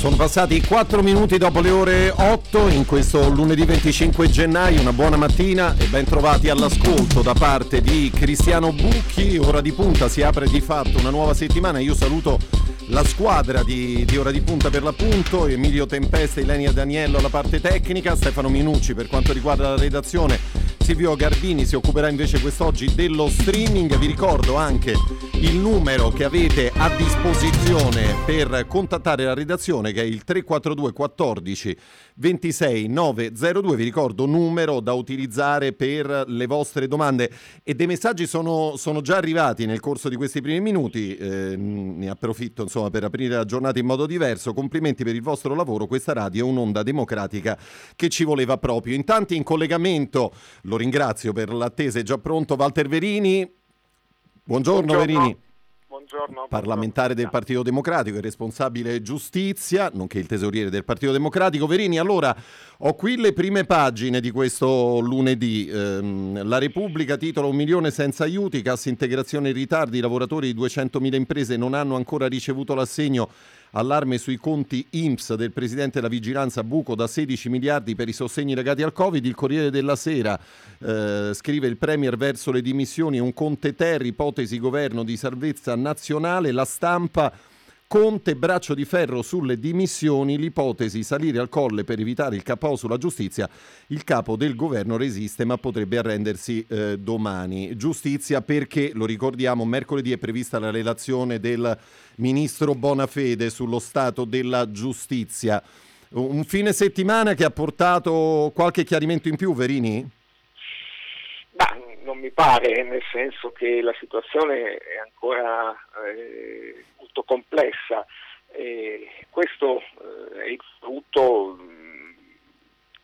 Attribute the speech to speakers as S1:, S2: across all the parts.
S1: Sono passati 4 minuti dopo le ore 8 in questo lunedì 25 gennaio, una buona mattina e ben trovati all'ascolto da parte di Cristiano Bucchi. Ora di punta si apre di fatto una nuova settimana. Io saluto la squadra di, di Ora di Punta per l'appunto, Emilio Tempeste, Ilenia Daniello alla parte tecnica, Stefano Minucci per quanto riguarda la redazione Silvio Garbini si occuperà invece quest'oggi dello streaming. Vi ricordo anche il numero che avete a disposizione per contattare la redazione che è il 342 14 26 902. Vi ricordo numero da utilizzare per le vostre domande e dei messaggi sono, sono già arrivati nel corso di questi primi minuti. Eh, ne approfitto insomma per aprire la giornata in modo diverso. Complimenti per il vostro lavoro. Questa radio è un'onda democratica che ci voleva proprio. In tanti in collegamento lo ringrazio per l'attesa, è già pronto Walter Verini. Buongiorno,
S2: Buongiorno.
S1: Verini.
S2: Buongiorno.
S1: Parlamentare del Partito Democratico e responsabile giustizia, nonché il tesoriere del Partito Democratico. Verini, allora ho qui le prime pagine di questo lunedì. Ehm, la Repubblica titola un milione senza aiuti, cassa integrazione in ritardi, i lavoratori di 200.000 imprese non hanno ancora ricevuto l'assegno Allarme sui conti IMSS del Presidente della Vigilanza Buco da 16 miliardi per i sostegni legati al Covid. Il Corriere della Sera eh, scrive il Premier verso le dimissioni, un Conte Ter, ipotesi governo di salvezza nazionale. La stampa Conte braccio di ferro sulle dimissioni, l'ipotesi salire al colle per evitare il capo sulla giustizia. Il capo del governo resiste ma potrebbe arrendersi eh, domani. Giustizia perché, lo ricordiamo, mercoledì è prevista la relazione del ministro Bonafede sullo stato della giustizia. Un fine settimana che ha portato qualche chiarimento in più, Verini?
S2: Ma non mi pare, nel senso che la situazione è ancora eh, molto complessa. E questo eh, è il frutto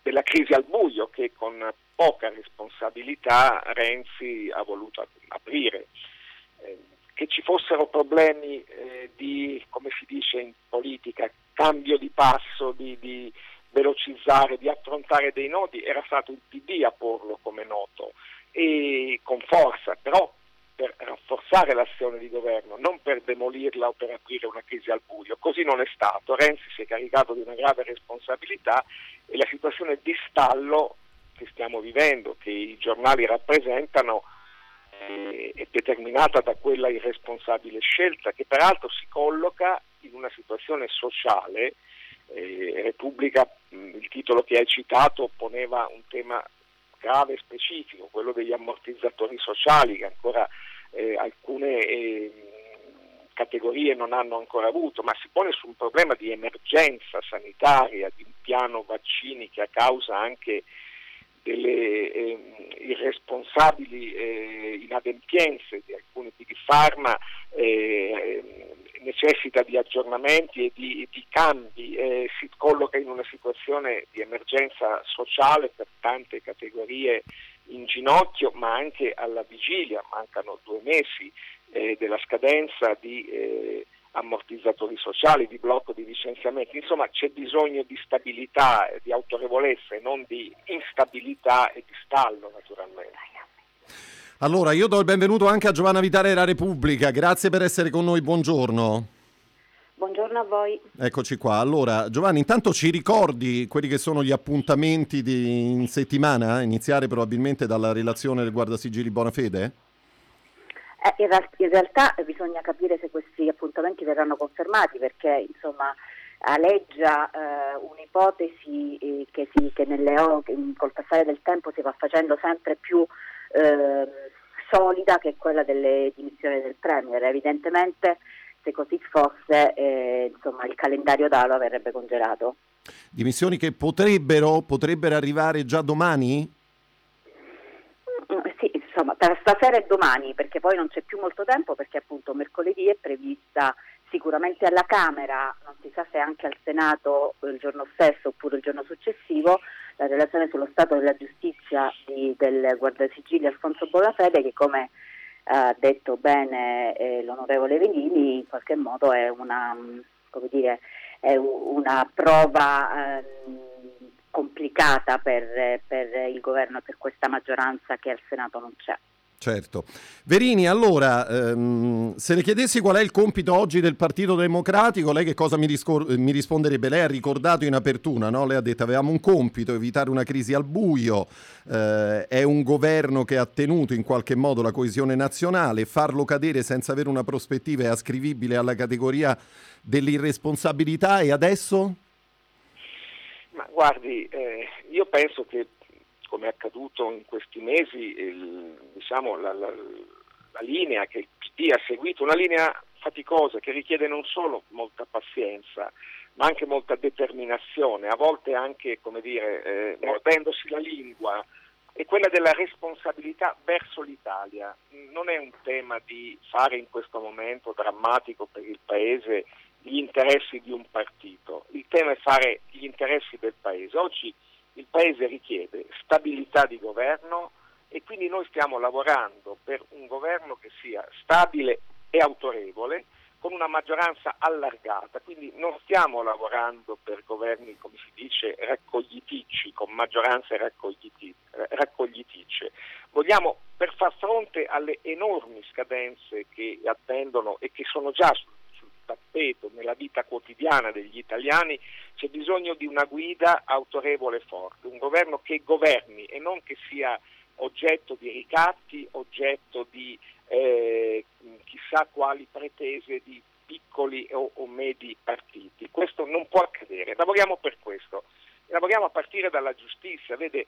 S2: della crisi al buio che con poca responsabilità Renzi ha voluto aprire. Eh, che ci fossero problemi eh, di, come si dice in politica, cambio di passo, di, di velocizzare, di affrontare dei nodi, era stato il PD a porlo come noto e con forza, però per rafforzare l'azione di governo, non per demolirla o per aprire una crisi al buio. Così non è stato. Renzi si è caricato di una grave responsabilità e la situazione di stallo che stiamo vivendo, che i giornali rappresentano, eh, è determinata da quella irresponsabile scelta che peraltro si colloca in una situazione sociale. Eh, Repubblica, il titolo che hai citato, poneva un tema grave e specifico, quello degli ammortizzatori sociali che ancora eh, alcune eh, categorie non hanno ancora avuto, ma si pone su un problema di emergenza sanitaria, di un piano vaccini che a causa anche delle eh, irresponsabili eh, inadempienze di alcuni big pharma eh, necessita di aggiornamenti e di, di cambi, eh, si colloca in una situazione di emergenza sociale per tante categorie in ginocchio, ma anche alla vigilia, mancano due mesi eh, della scadenza di eh, ammortizzatori sociali, di blocco di licenziamenti, insomma c'è bisogno di stabilità, di autorevolezza e non di instabilità e di stallo naturalmente.
S1: Allora, io do il benvenuto anche a Giovanna Vitale della Repubblica, grazie per essere con noi, buongiorno.
S3: Buongiorno a voi.
S1: Eccoci qua. Allora, Giovanni, intanto ci ricordi quelli che sono gli appuntamenti di, in settimana, iniziare probabilmente dalla relazione del Guardasigilli Bonafede?
S3: Eh, in, real- in, realtà bisogna capire se questi appuntamenti verranno confermati perché insomma aleggia eh, un'ipotesi eh, che, si, che nelle o- che col passare del tempo si va facendo sempre più ehm, solida che è quella delle dimissioni del Premier. Evidentemente se così fosse eh, insomma, il calendario d'alo verrebbe congelato.
S1: Dimissioni che potrebbero, potrebbero arrivare già domani?
S3: Mm, sì, insomma, per stasera e domani, perché poi non c'è più molto tempo, perché appunto mercoledì è prevista sicuramente alla Camera, non si sa se anche al Senato il giorno stesso oppure il giorno successivo, la relazione sullo stato della giustizia di, del guardasigilli Alfonso Bonafede che come ha detto bene eh, l'onorevole Venini, in qualche modo è una, dire, è una prova eh, complicata per, per il governo e per questa maggioranza che al Senato non c'è.
S1: Certo. Verini, allora, ehm, se le chiedessi qual è il compito oggi del Partito Democratico, lei che cosa mi, riscor- mi risponderebbe? Lei ha ricordato in apertura, no? lei ha detto avevamo un compito, evitare una crisi al buio, eh, è un governo che ha tenuto in qualche modo la coesione nazionale, farlo cadere senza avere una prospettiva è ascrivibile alla categoria dell'irresponsabilità e adesso?
S2: Ma guardi, eh, io penso che come è accaduto in questi mesi, il, diciamo, la, la, la, linea che il PD ha seguito, una linea faticosa che richiede non solo molta pazienza, ma anche molta determinazione, a volte anche, come dire, eh, mordendosi la lingua, è quella della responsabilità verso l'Italia. Non è un tema di fare in questo momento drammatico per il Paese gli interessi di un partito, il tema è fare gli interessi del Paese. Oggi il Paese richiede stabilità di governo e quindi noi stiamo lavorando per un governo che sia stabile e autorevole con una maggioranza allargata, quindi non stiamo lavorando per governi, come si dice, raccogliticci, con maggioranze raccogliticce. Vogliamo, per far fronte alle enormi scadenze che attendono e che sono già sul tappeto nella vita quotidiana degli italiani, c'è bisogno di una guida autorevole e forte, un governo che governi e non che sia oggetto di ricatti, oggetto di eh, chissà quali pretese di piccoli o, o medi partiti. Questo non può accadere, lavoriamo per questo, lavoriamo a partire dalla giustizia, vede,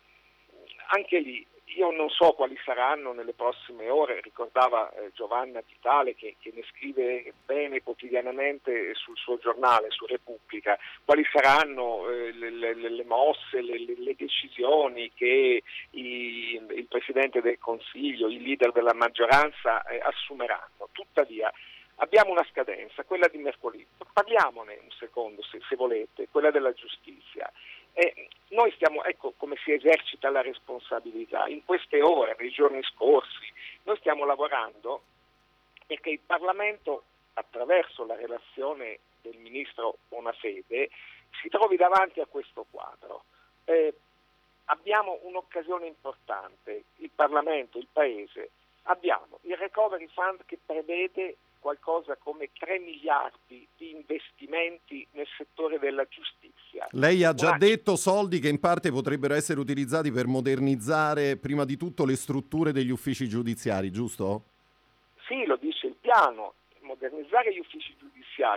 S2: anche lì io non so quali saranno nelle prossime ore, ricordava eh, Giovanna Vitale che, che, ne scrive bene quotidianamente sul suo giornale, su Repubblica, quali saranno eh, le, le, le, mosse, le, le decisioni che i, il Presidente del Consiglio, i leader della maggioranza eh, assumeranno. Tuttavia abbiamo una scadenza, quella di mercoledì. Parliamone un secondo, se, se volete, quella della giustizia. Eh, noi stiamo, ecco come si esercita la responsabilità, in queste ore, nei giorni scorsi, noi stiamo lavorando perché il Parlamento, attraverso la relazione del Ministro Bonafede, si trovi davanti a questo quadro. Eh, abbiamo un'occasione importante, il Parlamento, il Paese, abbiamo il Recovery Fund che prevede qualcosa come 3 miliardi di investimenti nel settore della giustizia.
S1: Lei ha già Una... detto soldi che in parte potrebbero essere utilizzati per modernizzare prima di tutto le strutture degli uffici giudiziari, giusto?
S2: Sì, lo dice il piano, modernizzare gli uffici giudiziari,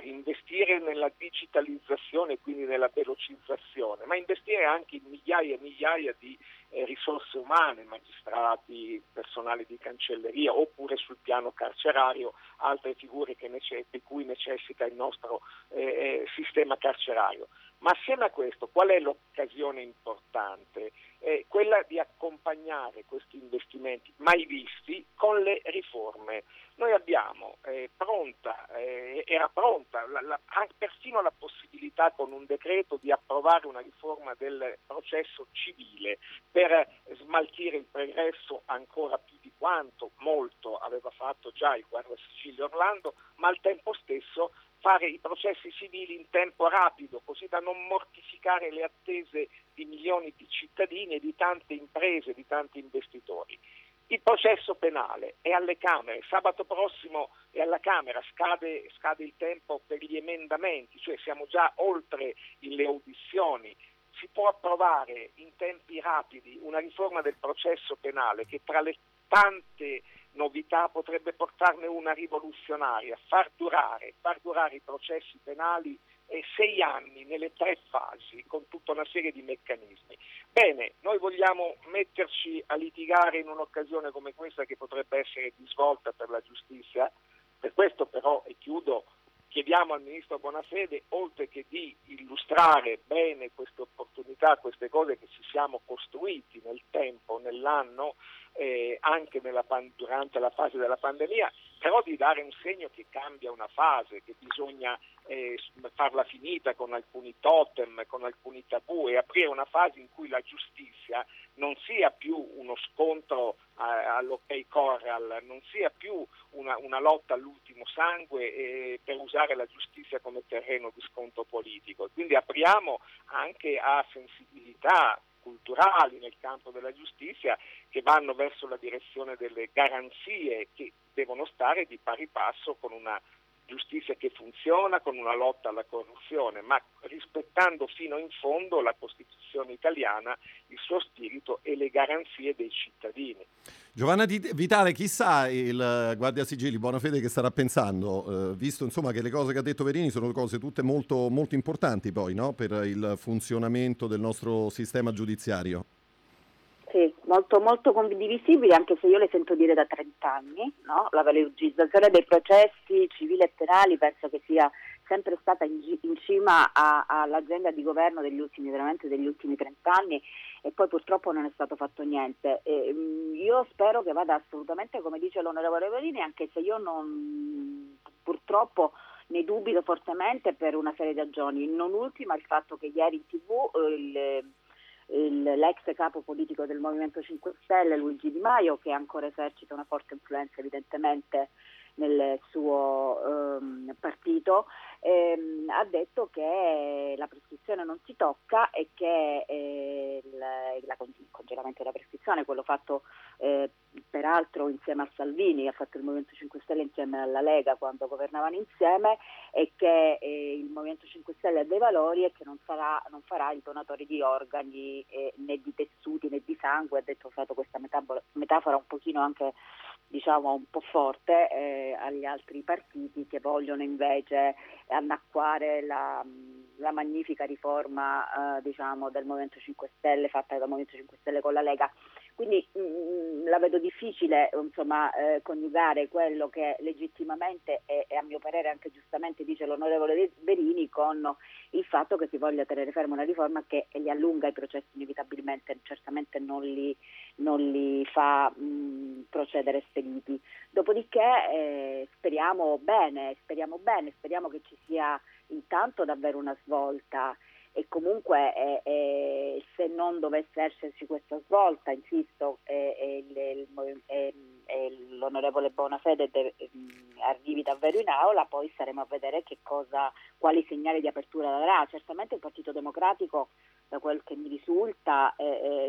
S2: investire nella digitalizzazione, quindi nella velocizzazione, ma investire anche in migliaia e migliaia di eh, risorse umane, magistrati, personale di cancelleria oppure sul piano carcerario altre figure necess- di cui necessita il nostro eh, eh, sistema carcerario. Ma assieme a questo qual è l'occasione importante? Eh, quella di accompagnare questi investimenti mai visti con le riforme. Noi abbiamo eh, pronta, eh, era pronta la, la, persino la possibilità con un decreto di approvare una riforma del processo civile per smaltire il pregresso ancora più di quanto molto aveva fatto già il Guarda Sicilia Orlando, ma al tempo stesso fare i processi civili in tempo rapido, così da non mortificare le attese di milioni di cittadini e di tante imprese, di tanti investitori. Il processo penale è alle Camere, sabato prossimo è alla Camera, scade, scade il tempo per gli emendamenti, cioè siamo già oltre le audizioni, si può approvare in tempi rapidi una riforma del processo penale che tra le tante novità potrebbe portarne una rivoluzionaria, far durare, far durare i processi penali eh, sei anni nelle tre fasi con tutta una serie di meccanismi. Bene, noi vogliamo metterci a litigare in un'occasione come questa che potrebbe essere di svolta per la giustizia, per questo però, e chiudo, chiediamo al Ministro Bonafede, oltre che di illustrare bene queste opportunità, queste cose che ci siamo costruiti nel tempo, nell'anno, eh, anche nella, durante la fase della pandemia, però di dare un segno che cambia una fase, che bisogna eh, farla finita con alcuni totem, con alcuni tabù e aprire una fase in cui la giustizia non sia più uno scontro all'ok corral, non sia più una, una lotta all'ultimo sangue eh, per usare la giustizia come terreno di scontro politico. Quindi apriamo anche a sensibilità culturali nel campo della giustizia che vanno verso la direzione delle garanzie che devono stare di pari passo con una giustizia che funziona, con una lotta alla corruzione, ma rispettando fino in fondo la Costituzione italiana, il suo spirito e le garanzie dei cittadini.
S1: Giovanna Vitale, chissà il Guardia Sigilli Buonafede che starà pensando, eh, visto insomma, che le cose che ha detto Verini sono cose tutte molto, molto importanti poi no? per il funzionamento del nostro sistema giudiziario.
S3: Molto, molto condivisibili, anche se io le sento dire da 30 anni, no? la velocizzazione dei processi civili e penali penso che sia sempre stata in, in cima a, all'agenda di governo degli ultimi, degli ultimi 30 anni e poi purtroppo non è stato fatto niente. E, mm, io spero che vada assolutamente come dice l'onorevole Verini, anche se io non, purtroppo ne dubito fortemente per una serie di ragioni, non ultima il fatto che ieri in tv eh, il il, l'ex capo politico del Movimento 5 Stelle, Luigi Di Maio, che ancora esercita una forte influenza evidentemente nel suo ehm, partito, ehm, ha detto che la prescrizione non si tocca e che eh, il, il, congelamento della prescrizione, quello fatto eh, peraltro insieme a Salvini, ha fatto il Movimento 5 Stelle insieme alla Lega quando governavano insieme, e che eh, il Movimento 5 Stelle ha dei valori e che non, sarà, non farà il donatore di organi eh, né di tessuti né di sangue, ha detto, ha usato questa metafora un pochino anche diciamo un po' forte eh, agli altri partiti che vogliono invece annacquare la, la magnifica riforma eh, diciamo, del Movimento 5 Stelle fatta dal Movimento 5 Stelle con la Lega. Quindi mh, mm, la vedo difficile insomma, eh, coniugare quello che legittimamente e, e, a mio parere anche giustamente dice l'onorevole Verini con il fatto che si voglia tenere ferma una riforma che li allunga i processi inevitabilmente, certamente non li, non li fa mh, mm, procedere spediti. Dopodiché eh, speriamo bene, speriamo bene, speriamo che ci sia intanto davvero una svolta e comunque eh, eh, se non dovesse esserci questa svolta, insisto, eh, l'onorevole Bonafede deve, mm, arrivi davvero in aula, poi staremo a vedere cosa, quali segnali di apertura darà. Certamente il Partito Democratico, da quel che mi risulta,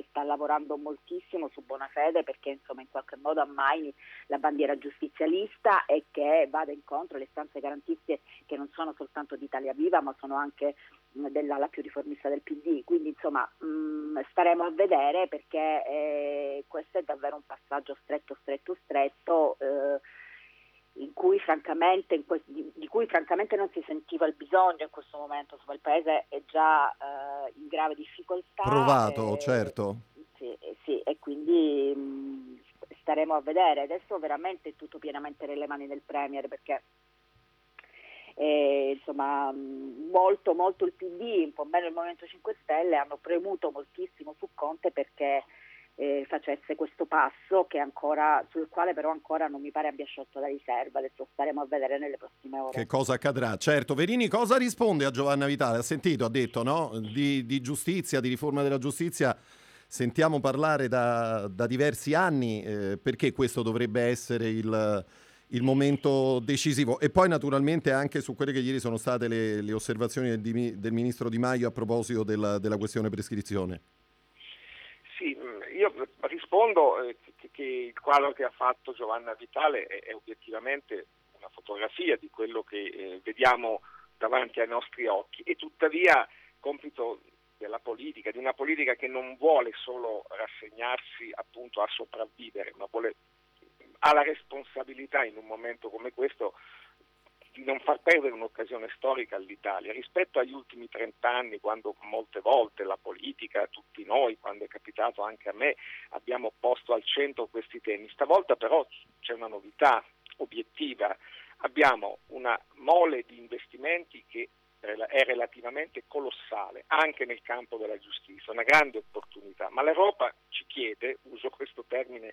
S3: sta lavorando moltissimo su Bonafede perché insomma in qualche modo ammai la bandiera giustizialista e che vada incontro alle istanze garantiste che non sono soltanto di Italia Viva ma sono anche dell'ala più riformista del PD, quindi insomma mh, mm, staremo a vedere perché eh, questo è davvero un passaggio stretto, stretto, stretto. Eh, in cui francamente, in que- di, cui francamente non si sentiva il bisogno in questo momento, insomma il Paese è già eh, in grave difficoltà.
S1: Provato, e, certo.
S3: Sì, sì, e quindi mh, mm, staremo a vedere. Adesso veramente è tutto pienamente nelle mani del Premier perché eh, insomma, molto, molto il PD, un po' meno il Movimento 5 Stelle hanno premuto moltissimo su Conte perché eh, facesse questo passo ancora, sul quale però ancora non mi pare abbia sciolto la riserva, adesso staremo a vedere nelle prossime ore.
S1: Che cosa accadrà? Certo, Verini cosa risponde a Giovanna Vitale? Ha sentito, ha detto no? di, di giustizia, di riforma della giustizia sentiamo parlare da, da diversi anni, eh, perché questo dovrebbe essere il il momento decisivo. E poi naturalmente anche su quelle che ieri sono state le, le osservazioni del, del, Ministro Di Maio a proposito della, della questione prescrizione.
S2: Sì, io rispondo eh, che il quadro che ha fatto Giovanna Vitale è, obiettivamente una fotografia di quello che eh, vediamo davanti ai nostri occhi e tuttavia compito della politica, di una politica che non vuole solo rassegnarsi appunto a sopravvivere, ma vuole ha la responsabilità in un momento come questo di non far perdere un'occasione storica all'Italia rispetto agli ultimi trent'anni quando molte volte la politica, tutti noi, quando è capitato anche a me, abbiamo posto al centro questi temi. Stavolta però c'è una novità obiettiva, abbiamo una mole di investimenti che è relativamente colossale anche nel campo della giustizia, una grande opportunità, ma l'Europa ci chiede, uso questo termine,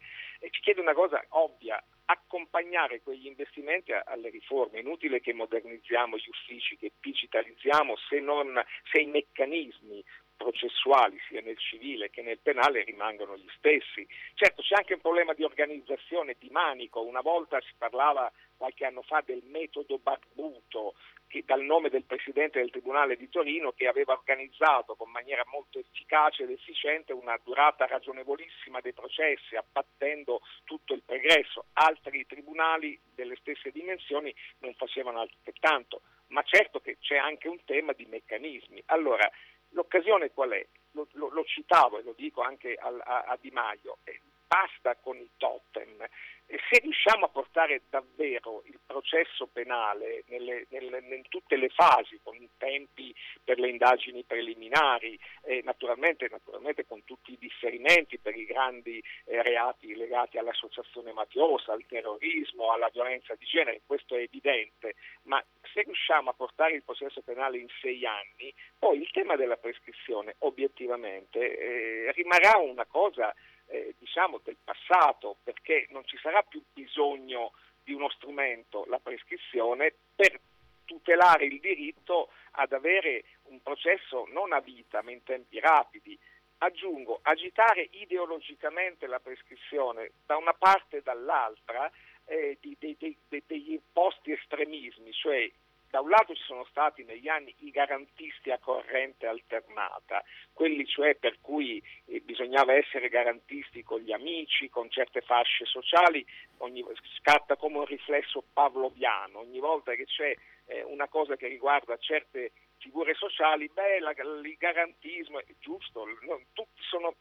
S2: ci chiede una cosa ovvia, accompagnare quegli investimenti alle riforme. È inutile che modernizziamo gli uffici, che digitalizziamo se, non, se i meccanismi processuali sia nel civile che nel penale rimangono gli stessi. Certo c'è anche un problema di organizzazione, di manico, una volta si parlava qualche anno fa del metodo barbuto che, dal nome del Presidente del Tribunale di Torino che aveva organizzato con maniera molto efficace ed efficiente una durata ragionevolissima dei processi, abbattendo tutto il pregresso. Altri tribunali delle stesse dimensioni non facevano altrettanto, ma certo che c'è anche un tema di meccanismi. Allora, L'occasione qual è? Lo, lo, lo citavo e lo dico anche a, a, a Di Maio, eh, basta con i totem. Se riusciamo a portare davvero il processo penale nelle, nelle, in tutte le fasi, con i tempi per le indagini preliminari, eh, naturalmente, naturalmente, con tutti i differimenti per i grandi eh, reati legati all'associazione mafiosa, al terrorismo, alla violenza di genere, questo è evidente, ma se riusciamo a portare il processo penale in sei anni, poi il tema della prescrizione obiettivamente eh, rimarrà una cosa eh, diciamo del passato, perché non ci sarà più bisogno di uno strumento, la prescrizione, per tutelare il diritto ad avere un processo non a vita ma in tempi rapidi. Aggiungo, agitare ideologicamente la prescrizione da una parte e dall'altra eh, di, di, di, degli imposti estremismi, cioè da un lato ci sono stati negli anni i garantisti a corrente alternata, quelli cioè per cui eh, bisognava essere garantisti con gli amici, con certe fasce sociali, ogni, scatta come un riflesso pavloviano, ogni volta che c'è eh, una cosa che riguarda certe figure sociali, beh, la, il garantismo è giusto, no, tutti sono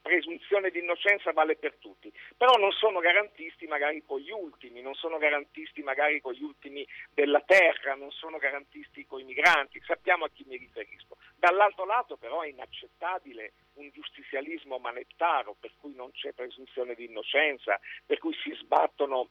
S2: presunzione di innocenza vale per tutti, però non sono garantisti magari con gli ultimi, non sono garantisti magari con gli ultimi della terra, non sono garantisti con i migranti, sappiamo a chi mi riferisco. Dall'altro lato però è inaccettabile un giustizialismo manettaro per cui non c'è presunzione di innocenza, per cui si sbattono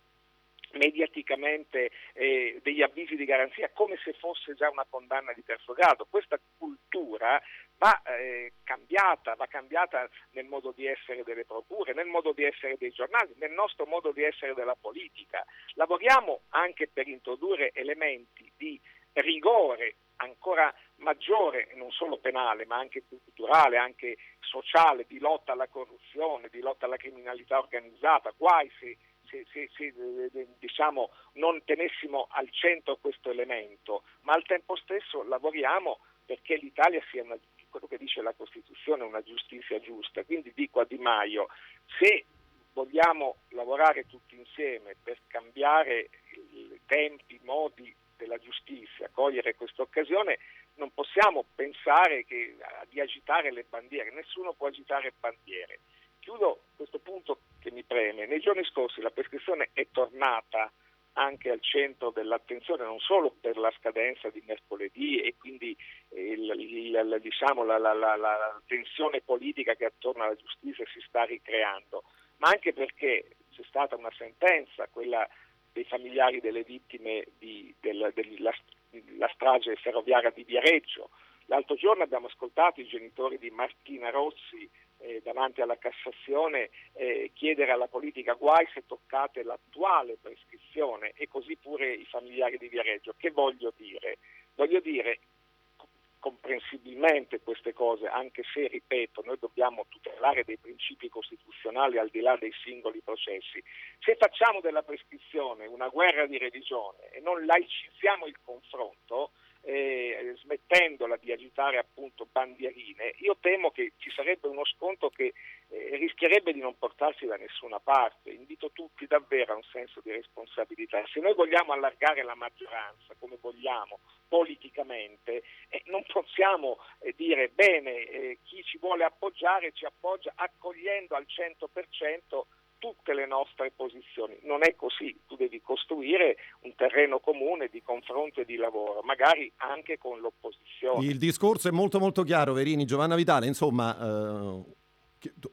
S2: mediaticamente eh, degli avvisi di garanzia come se fosse già una condanna di terzo grado. Questa cultura va eh, cambiata, va cambiata nel modo di essere delle procure, nel modo di essere dei giornali, nel nostro modo di essere della politica. Lavoriamo anche per introdurre elementi di rigore ancora maggiore, non solo penale, ma anche culturale, anche sociale, di lotta alla corruzione, di lotta alla criminalità organizzata, guai se se, se, se eh, diciamo, non tenessimo al centro questo elemento, ma al tempo stesso lavoriamo perché l'Italia sia una, quello che dice la Costituzione, una giustizia giusta. Quindi dico a Di Maio, se vogliamo lavorare tutti insieme per cambiare i tempi, i modi della giustizia, cogliere questa occasione, non possiamo pensare che, di agitare le bandiere, nessuno può agitare bandiere. Chiudo questo punto che mi preme. Nei giorni scorsi la prescrizione è tornata anche al centro dell'attenzione non solo per la scadenza di mercoledì e quindi il, il, diciamo, la, la, la, la, tensione politica che attorno alla giustizia si sta ricreando, ma anche perché c'è stata una sentenza, quella dei familiari delle vittime di, del, della, della strage ferroviaria di Viareggio. L'altro giorno abbiamo ascoltato i genitori di Martina Rossi eh, davanti alla Cassazione eh, chiedere alla politica guai se toccate l'attuale prescrizione e così pure i familiari di Viareggio. Che voglio dire? Voglio dire comprensibilmente queste cose, anche se, ripeto, noi dobbiamo tutelare dei principi costituzionali al di là dei singoli processi. Se facciamo della prescrizione una guerra di religione e non laicizziamo il confronto, eh, smettendola di agitare appunto bandierine, io temo che ci sarebbe uno scontro che eh, rischierebbe di non portarsi da nessuna parte. Invito tutti davvero a un senso di responsabilità. Se noi vogliamo allargare la maggioranza come vogliamo politicamente, eh, non possiamo eh, dire bene eh, chi ci vuole appoggiare ci appoggia accogliendo al 100% tutte le nostre posizioni. Non è così, tu devi costruire un terreno comune di confronto e di lavoro, magari anche con l'opposizione.
S1: Il discorso è molto molto chiaro, Verini, Giovanna Vitale, insomma... Eh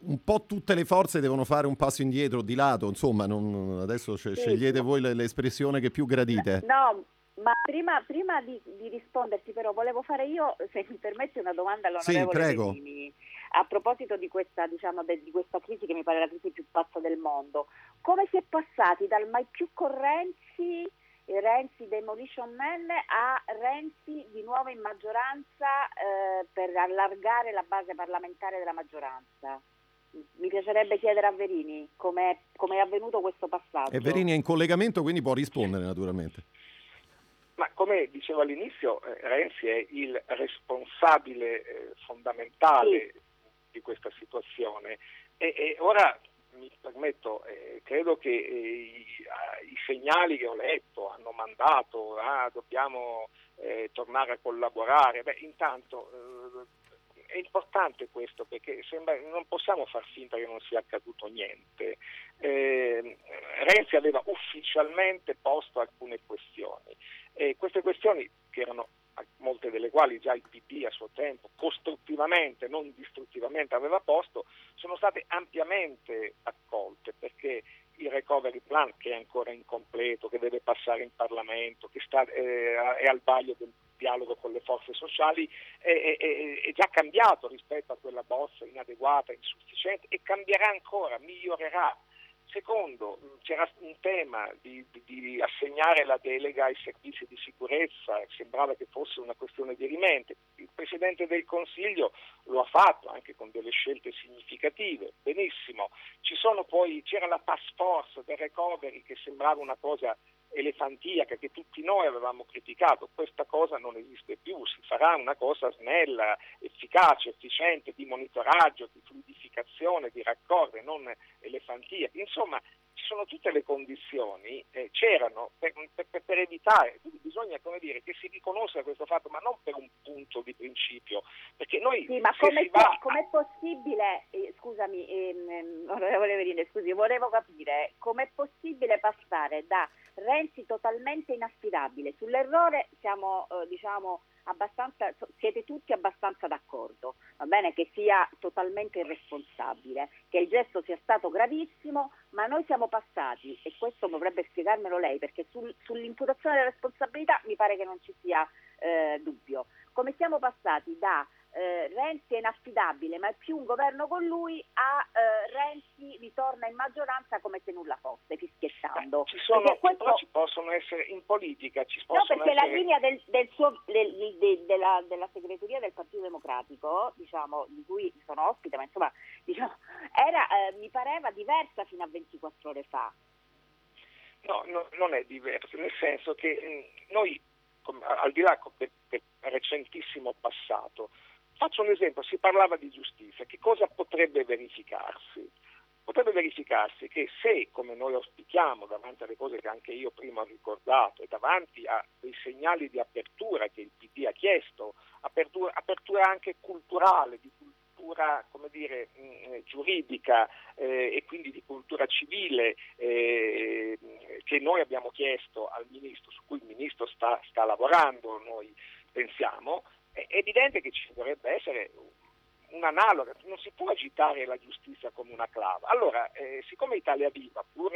S1: un po' tutte le forze devono fare un passo indietro di lato, insomma, non, adesso scegliete voi l'espressione che più gradite.
S3: No, Ma prima, prima di, di, risponderti però volevo fare io, se mi permetti, una domanda all'onorevole sì, Benini a proposito di questa, diciamo, de, di questa crisi che mi pare la crisi più pazza del mondo. Come si è passati dal mai più correnzi Renzi Demolition Man a Renzi di nuovo in maggioranza eh, per allargare la base parlamentare della maggioranza. Mi piacerebbe chiedere a Verini come è avvenuto questo passaggio.
S1: E Verini è in collegamento, quindi può rispondere naturalmente.
S2: Ma come dicevo all'inizio, eh, Renzi è il responsabile eh, fondamentale sì. Di questa situazione e, e ora mi permetto, eh, credo che eh, i, i, segnali che ho letto hanno mandato, ah, dobbiamo eh, tornare a collaborare, beh intanto eh, è importante questo perché sembra, non possiamo far finta che non sia accaduto niente. Eh, Renzi aveva ufficialmente posto alcune questioni e queste questioni che erano molte delle quali già il PD a suo tempo costruttivamente, non distruttivamente aveva posto, sono state ampiamente accolte perché il recovery plan che è ancora incompleto, che deve passare in Parlamento, che sta, eh, è al vaglio del dialogo con le forze sociali, è, è, è, già cambiato rispetto a quella bozza inadeguata, insufficiente e cambierà ancora, migliorerà Secondo, c'era un tema di, di, assegnare la delega ai servizi di sicurezza, sembrava che fosse una questione di rimente. Il Presidente del Consiglio lo ha fatto anche con delle scelte significative, benissimo. Poi, c'era la task force del recovery che sembrava una cosa elefantiaca che tutti noi avevamo criticato, questa cosa non esiste più, si farà una cosa snella, efficace, efficiente, di monitoraggio, di fluidificazione, di raccordo, non elefantiaca. Insomma, ci sono tutte le condizioni, eh, c'erano per, per, per, evitare, quindi bisogna dire, che si riconosca questo fatto, ma non per un punto di principio, perché noi...
S3: Sì, ma come va... com'è possibile, eh, scusami, ehm, onorevole Verine, scusi, volevo capire, com'è possibile passare da Renzi totalmente inaffidabile. Sull'errore siamo, eh, diciamo, siete tutti abbastanza d'accordo, va bene che sia totalmente irresponsabile, che il gesto sia stato gravissimo, ma noi siamo passati, e questo dovrebbe spiegarmelo lei, perché sul, sull'imputazione della responsabilità mi pare che non ci sia eh, dubbio. Come siamo passati da eh, Renzi è inaffidabile, ma è più un governo con lui, a eh, Renzi ritorna in maggioranza come se nulla fosse, fischiettando.
S2: Ci sono, questo... ci possono essere in politica, ci possono
S3: No, perché
S2: essere...
S3: la linea del, del suo, del, de, della, della, segreteria del Partito Democratico, diciamo, di cui sono ospite, ma insomma, diciamo, era, eh, mi pareva diversa fino a 24 ore fa.
S2: No, no non è diversa, nel senso che mh, noi, al di là del recentissimo passato, Faccio un esempio, si parlava di giustizia, che cosa potrebbe verificarsi? Potrebbe verificarsi che se, come noi auspichiamo, davanti alle cose che anche io prima ho ricordato e davanti a dei segnali di apertura che il PD ha chiesto, apertura, apertura anche culturale, di cultura come dire, mh, mm, giuridica eh, e quindi di cultura civile eh, che noi abbiamo chiesto al Ministro, su cui il Ministro sta, sta lavorando, noi pensiamo, è evidente che ci dovrebbe essere un'analoga, non si può agitare la giustizia come una clava. Allora, eh, siccome Italia Viva, pur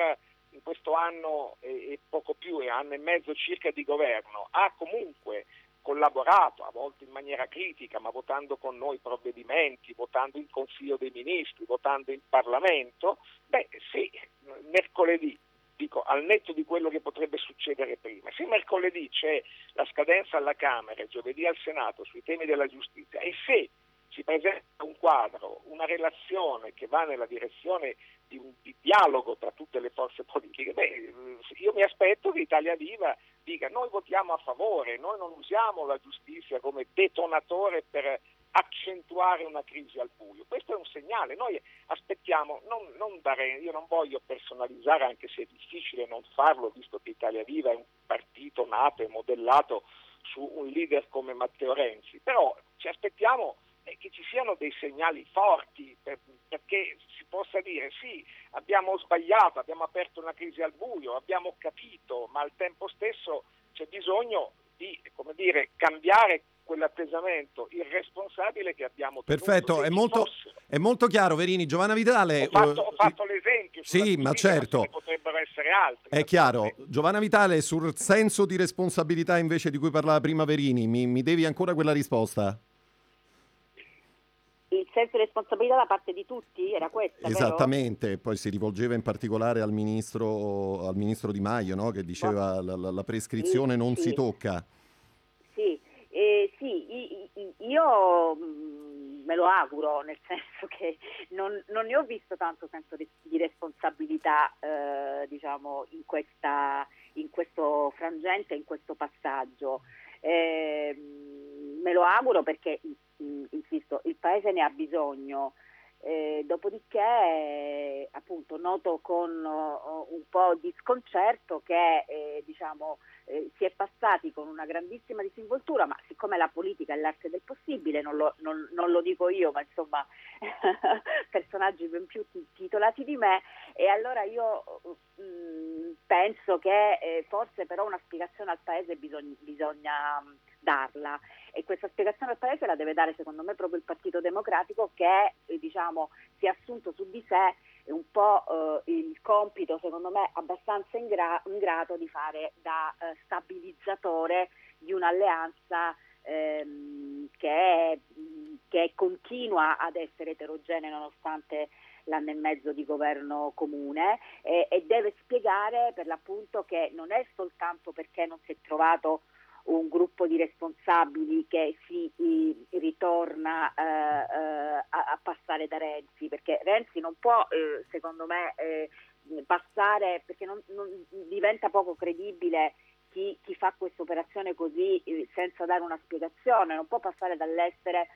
S2: in questo anno e, e poco più, e anno e mezzo circa di governo, ha comunque collaborato, a volte in maniera critica, ma votando con noi provvedimenti, votando in Consiglio dei Ministri, votando in Parlamento, beh sì, mercoledì dico, al netto di quello che potrebbe succedere prima. Se mercoledì c'è la scadenza alla Camera e giovedì al Senato sui temi della giustizia e se si presenta un quadro, una relazione che va nella direzione di un di dialogo tra tutte le forze politiche, beh, io mi aspetto che Italia Viva dica noi votiamo a favore, noi non usiamo la giustizia come detonatore per accentuare una crisi al buio. Questo è un segnale, noi aspettiamo, non, non dare, io non voglio personalizzare anche se è difficile non farlo, visto che Italia Viva è un partito nato e modellato su un leader come Matteo Renzi, però ci aspettiamo eh, che ci siano dei segnali forti per, perché si possa dire sì, abbiamo sbagliato, abbiamo aperto una crisi al buio, abbiamo capito, ma al tempo stesso c'è bisogno di dire, cambiare quell'atteggiamento irresponsabile che abbiamo
S1: tenuto. Perfetto, è molto, è molto, chiaro Verini. Giovanna Vitale...
S2: Ho fatto, ho fatto l'esempio.
S1: Sì, ma certo.
S2: Potrebbero essere altri.
S1: È chiaro. Giovanna Vitale, sul senso di responsabilità invece di cui parlava prima Verini, mi, mi devi ancora quella risposta?
S3: Il senso di responsabilità da parte di tutti era questa.
S1: Esattamente, vero? poi si rivolgeva in particolare al ministro, al ministro Di Maio no? che diceva la, la, la prescrizione sì, non sì. si tocca.
S3: Eh, sì io mm, me lo auguro, nel senso che non, non, ne ho visto tanto senso di, di responsabilità eh, diciamo, in, questa, in, questo frangente, in questo passaggio. Eh, me lo auguro perché insisto, il Paese ne ha bisogno. Dopodiché appunto noto con uh, un po' di sconcerto che eh, diciamo, eh, si è passati con una grandissima disinvoltura, ma siccome la politica è l'arte del possibile, non lo, non, non lo dico io, ma insomma personaggi ben più titolati di me, e allora io mh, mm, penso che eh, forse però una spiegazione al Paese bisogna, bisogna darla. E questa spiegazione al Paese la deve dare secondo me proprio il Partito Democratico che eh, diciamo, si è assunto su di sé un po' eh, il compito secondo me abbastanza ingra- ingrato di fare da eh, stabilizzatore di un'alleanza ehm, che, che continua ad essere eterogenea nonostante l'anno e mezzo di governo comune eh, e deve spiegare per l'appunto che non è soltanto perché non si è trovato un gruppo di responsabili che si eh, ritorna eh, a, a, passare da Renzi, perché Renzi non può, eh, secondo me, eh, passare, perché non, non diventa poco credibile chi, chi fa questa operazione così eh, senza dare una spiegazione, non può passare dall'essere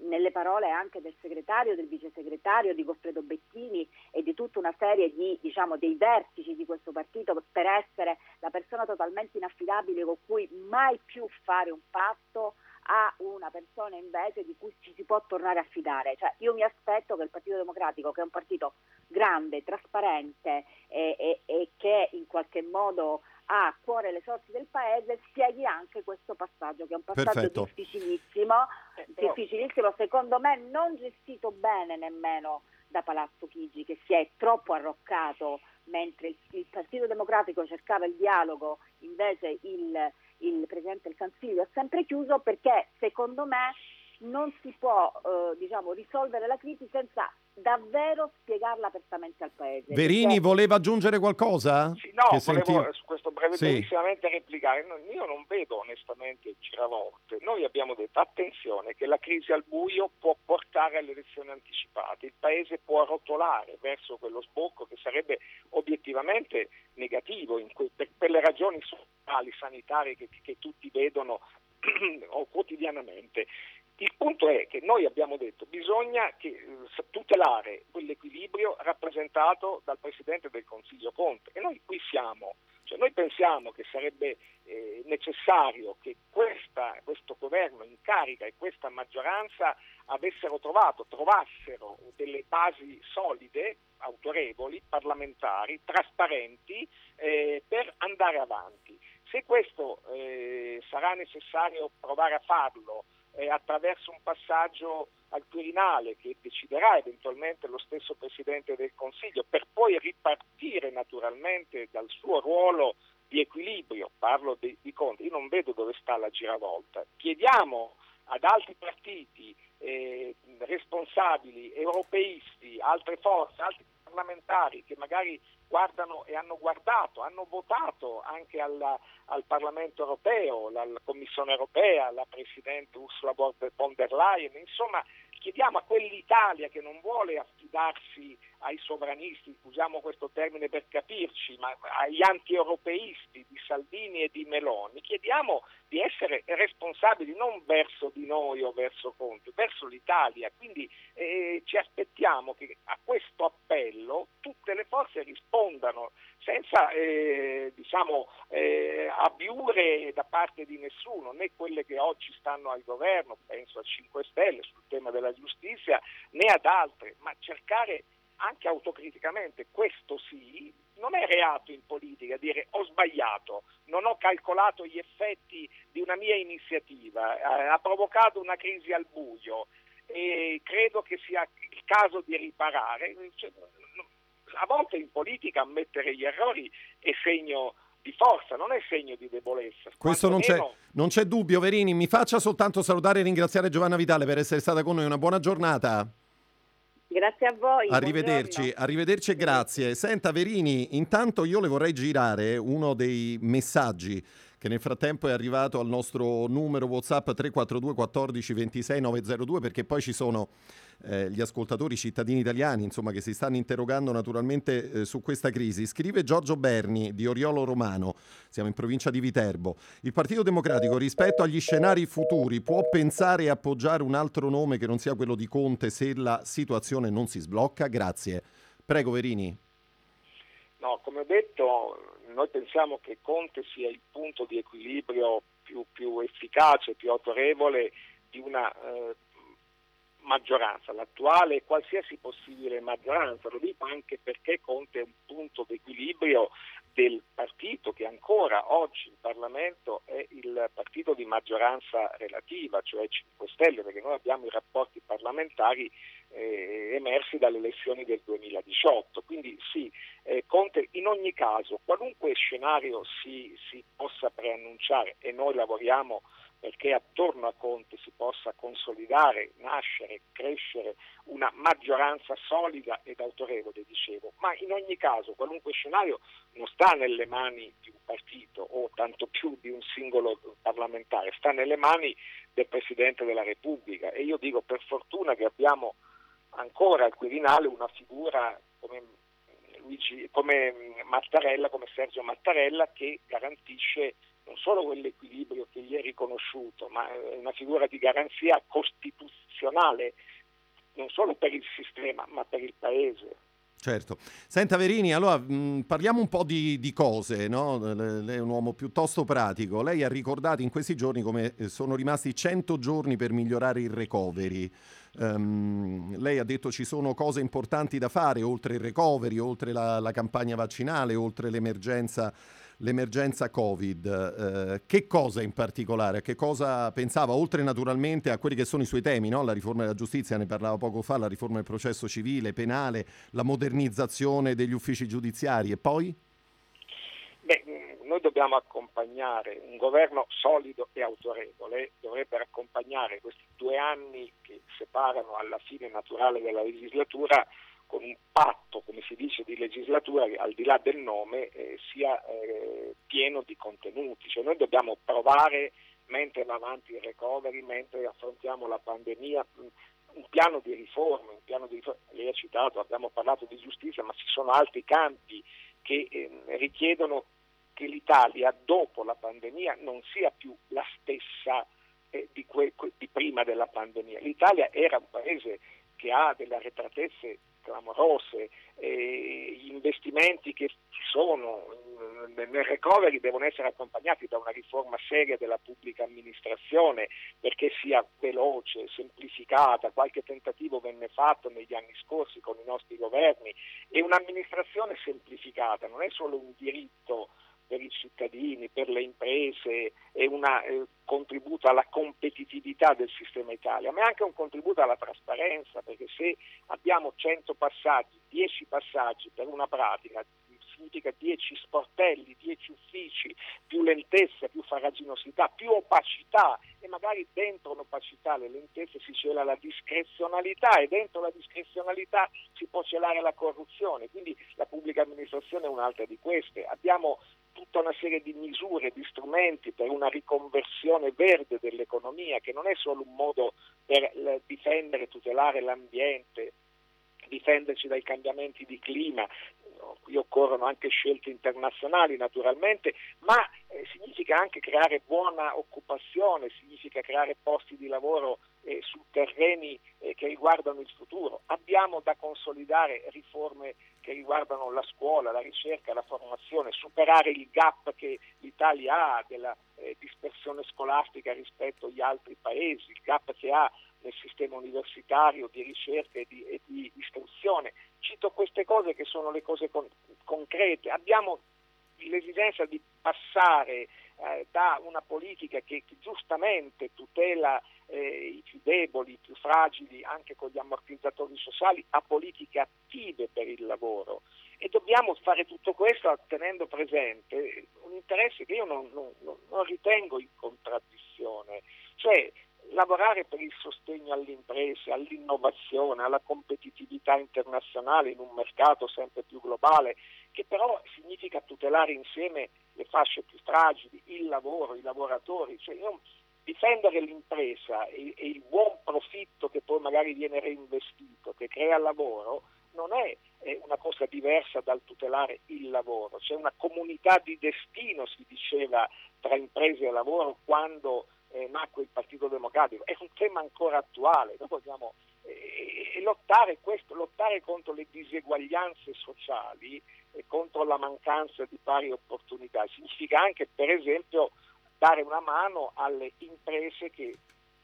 S3: nelle parole anche del segretario, del vice segretario, di Goffredo Bettini e di tutta una serie di, diciamo, dei vertici di questo partito per essere la persona totalmente inaffidabile con cui mai più fare un patto a una persona invece di cui ci si può tornare a fidare. Cioè, io mi aspetto che il Partito Democratico, che è un partito grande, trasparente e, e, e che in qualche modo ha a cuore le sorti del paese spieghi anche questo passaggio che è un passaggio Perfetto. difficilissimo, difficilissimo, secondo me non gestito bene nemmeno da Palazzo Chigi che si è troppo arroccato mentre il, il Partito Democratico cercava il dialogo, invece il, il Presidente del Consiglio ha sempre chiuso perché secondo me non si può eh, diciamo, risolvere la crisi senza davvero spiegarla apertamente al Paese.
S1: Verini perché... voleva aggiungere qualcosa?
S2: Sì, no, che volevo senti... su questo brevissimamente sì. replicare. No, io non vedo onestamente giravolte. Noi abbiamo detto attenzione che la crisi al buio può portare alle elezioni anticipate, il Paese può rotolare verso quello sbocco che sarebbe obiettivamente negativo cui, per, per, le ragioni sociali, sanitarie che, che tutti vedono quotidianamente. Il punto è che noi abbiamo detto che bisogna che, eh, tutelare quell'equilibrio rappresentato dal Presidente del Consiglio Conte e noi qui siamo. Cioè, noi pensiamo che sarebbe eh, necessario che questa, questo governo in carica e questa maggioranza avessero trovato, trovassero delle basi solide, autorevoli, parlamentari, trasparenti eh, per andare avanti. Se questo eh, sarà necessario provare a farlo eh, attraverso un passaggio al Quirinale che deciderà eventualmente lo stesso Presidente del Consiglio per poi ripartire naturalmente dal suo ruolo di equilibrio, parlo di, di Conte, io non vedo dove sta la giravolta. Chiediamo ad altri partiti eh, responsabili, europeisti, altre forze, altri parlamentari che magari guardano e hanno guardato, hanno votato anche alla, al Parlamento europeo, alla Commissione europea, la Presidente Ursula von der Leyen, insomma chiediamo a quell'Italia che non vuole affidarsi ai sovranisti, usiamo questo termine per capirci, ma agli anti-europeisti di Salvini e di Meloni, chiediamo di essere responsabili non verso di noi o verso Conte, verso l'Italia. Quindi eh, ci aspettiamo che a questo appello tutte le forze rispondano senza eh, diciamo, eh, abiure da parte di nessuno, né quelle che oggi stanno al governo, penso a 5 Stelle sul tema della giustizia, né ad altre, ma cercare anche autocriticamente, questo sì, non è reato in politica dire ho sbagliato, non ho calcolato gli effetti di una mia iniziativa, eh, ha provocato una crisi al buio e credo che sia il caso di riparare. Cioè, a volte in politica ammettere gli errori è segno di forza, non è segno di debolezza.
S1: Questo non c'è, non c'è, dubbio, Verini. Mi faccia soltanto salutare e ringraziare Giovanna Vitale per essere stata con noi. Una buona giornata.
S3: Grazie a voi.
S1: Arrivederci, buongiorno. arrivederci e grazie. Senta Verini, intanto io le vorrei girare uno dei messaggi che nel frattempo è arrivato al nostro numero WhatsApp 342 14 26 902 perché poi ci sono eh, gli ascoltatori cittadini italiani insomma, che si stanno interrogando naturalmente eh, su questa crisi. Scrive Giorgio Berni di Oriolo Romano, siamo in provincia di Viterbo. Il Partito Democratico rispetto agli scenari futuri può pensare e appoggiare un altro nome che non sia quello di Conte se la situazione non si sblocca? Grazie. Prego Verini.
S2: No, come ho detto, noi pensiamo che Conte sia il punto di equilibrio più, più efficace, più autorevole di una eh, maggioranza, l'attuale qualsiasi possibile maggioranza, lo dico anche perché Conte è un punto di equilibrio del partito che ancora oggi in Parlamento è il partito di maggioranza relativa, cioè 5 Stelle, perché noi abbiamo i rapporti parlamentari eh, emersi dalle elezioni del 2018. Quindi sì, eh, Conte in ogni caso, qualunque scenario si, si possa preannunciare e noi lavoriamo perché attorno a Conte si possa consolidare, nascere, crescere una maggioranza solida ed autorevole, dicevo, ma in ogni caso qualunque scenario non sta nelle mani di un partito o tanto più di un singolo parlamentare, sta nelle mani del Presidente della Repubblica e io dico per fortuna che abbiamo ancora al Quirinale una figura come, Luigi, come Mattarella, come Sergio Mattarella che garantisce non solo quell'equilibrio che gli è riconosciuto, ma è una figura di garanzia costituzionale non solo per il sistema, ma per il Paese.
S1: Certo. Senta Verini, allora mh, parliamo un po' di, di cose, no? Lei è un uomo piuttosto pratico. Lei ha ricordato in questi giorni come eh, sono rimasti 100 giorni per migliorare il recovery. Um, lei ha detto ci sono cose importanti da fare oltre il recovery, oltre la, la campagna vaccinale, oltre l'emergenza l'emergenza Covid, eh, che cosa in particolare? Che cosa pensava, oltre naturalmente a quelli che sono i suoi temi, no? la riforma della giustizia, ne parlava poco fa, la riforma del processo civile, penale, la modernizzazione degli uffici giudiziari e poi?
S2: Beh, noi dobbiamo accompagnare un governo solido e autorevole, dovrebbero accompagnare questi due anni che separano alla fine naturale della legislatura con un patto, come si dice, di legislatura che al di là del nome eh, sia eh, pieno di contenuti. Cioè noi dobbiamo provare, mentre va avanti il recovery, mentre affrontiamo la pandemia, un piano di riforme, un piano di riforme. lei ha citato, abbiamo parlato di giustizia, ma ci sono altri campi che eh, richiedono che l'Italia dopo la pandemia non sia più la stessa eh, di, que- di prima della pandemia. L'Italia era un paese che ha delle arretratezze clamorose, eh, gli investimenti che ci sono nel recovery devono essere accompagnati da una riforma seria della pubblica amministrazione perché sia veloce, semplificata, qualche tentativo venne fatto negli anni scorsi con i nostri governi e un'amministrazione semplificata non è solo un diritto per i cittadini, per le imprese, è un eh, contributo alla competitività del sistema Italia, ma è anche un contributo alla trasparenza, perché se abbiamo 100 passaggi, 10 passaggi per una pratica, significa 10 sportelli, 10 uffici, più lentezza, più farraginosità, più opacità e magari dentro l'opacità, le lentezze si cela la discrezionalità e dentro la discrezionalità si può celare la corruzione, quindi la pubblica amministrazione è un'altra di queste. Abbiamo tutta una serie di misure, di strumenti per una riconversione verde dell'economia, che non è solo un modo per difendere e tutelare l'ambiente, difenderci dai cambiamenti di clima, qui occorrono anche scelte internazionali naturalmente, ma eh, significa anche creare buona occupazione, significa creare posti di lavoro eh, su terreni eh, che riguardano il futuro. Abbiamo da consolidare riforme che riguardano la scuola, la ricerca, la formazione, superare il gap che l'Italia ha della eh, dispersione scolastica rispetto agli altri paesi, il gap che ha nel sistema universitario di ricerca e di, e di istruzione. Cito queste cose che sono le cose con, concrete. Abbiamo l'esigenza di passare eh, da una politica che, che giustamente tutela eh, i più deboli, i più fragili, anche con gli ammortizzatori sociali, a politiche attive per il lavoro. E dobbiamo fare tutto questo tenendo presente un interesse che io non, non, non ritengo in contraddizione, cioè lavorare per il sostegno alle imprese, all'innovazione, alla competitività internazionale in un mercato sempre più globale, che però significa tutelare insieme le fasce più fragili, il lavoro, i lavoratori. Cioè io, difendere l'impresa e, e il buon profitto che poi magari viene reinvestito, che crea lavoro, non è una cosa diversa dal tutelare il lavoro, c'è una comunità di destino, si diceva, tra imprese e lavoro quando eh, nacque il Partito Democratico, è un tema ancora attuale, noi vogliamo eh, lottare, questo, lottare contro le diseguaglianze sociali e contro la mancanza di pari opportunità, significa anche per esempio dare una mano alle imprese che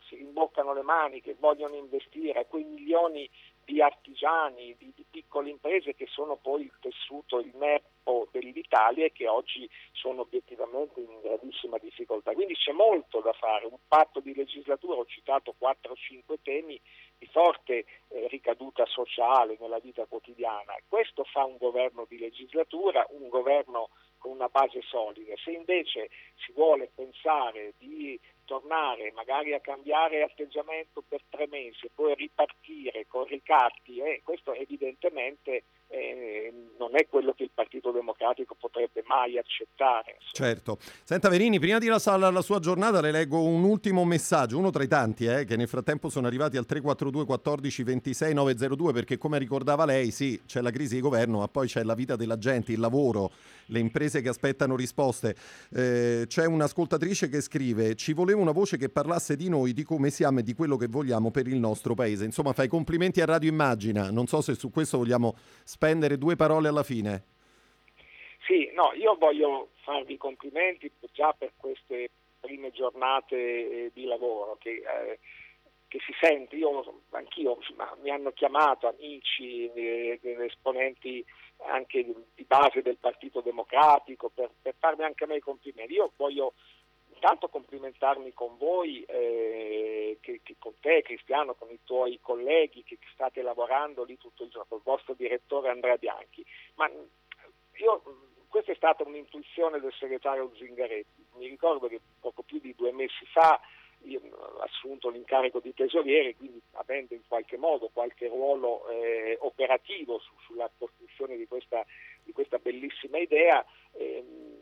S2: si rimboccano le mani, che vogliono investire, a quei milioni di artigiani, di, di, piccole imprese che sono poi il tessuto, il merpo dell'Italia e che oggi sono obiettivamente in gravissima difficoltà. Quindi c'è molto da fare, un patto di legislatura, ho citato 4-5 temi di forte eh, ricaduta sociale nella vita quotidiana. Questo fa un governo di legislatura, un governo con una base solida. Se invece si vuole pensare di tornare magari a cambiare atteggiamento per tre mesi e poi ripartire con ricatti, eh, questo evidentemente eh, non è quello che il Partito Democratico potrebbe mai accettare.
S1: Certo. Senta Verini, prima di lasciare la sua giornata le leggo un ultimo messaggio, uno tra i tanti, eh, che nel frattempo sono arrivati al 342 14 26 902 perché come ricordava lei, sì, c'è la crisi di governo, ma poi c'è la vita della gente, il lavoro, le imprese che aspettano risposte. Eh, c'è un'ascoltatrice che scrive ci voleva una voce che parlasse di noi, di come siamo e di quello che vogliamo per il nostro paese. Insomma, fai complimenti a Radio Immagina. Non so se su questo vogliamo spendere due parole alla fine.
S2: Sì, no, io voglio farvi complimenti già per queste prime giornate eh, di lavoro che, eh, che si sente, io anch'io mi hanno chiamato amici, eh, esponenti anche di base del Partito Democratico per, per farmi anche a me i complimenti. Io voglio intanto complimentarmi con voi, eh, che, che con te Cristiano, con i tuoi colleghi che state lavorando lì tutto il giorno, con il vostro direttore Andrea Bianchi, ma io, questa è stata un'intuizione del segretario Zingaretti, mi ricordo che poco più di due mesi fa io ho assunto l'incarico di tesoriere, quindi avendo in qualche modo qualche ruolo eh, operativo su, sulla costruzione di questa, di questa bellissima idea, ehm,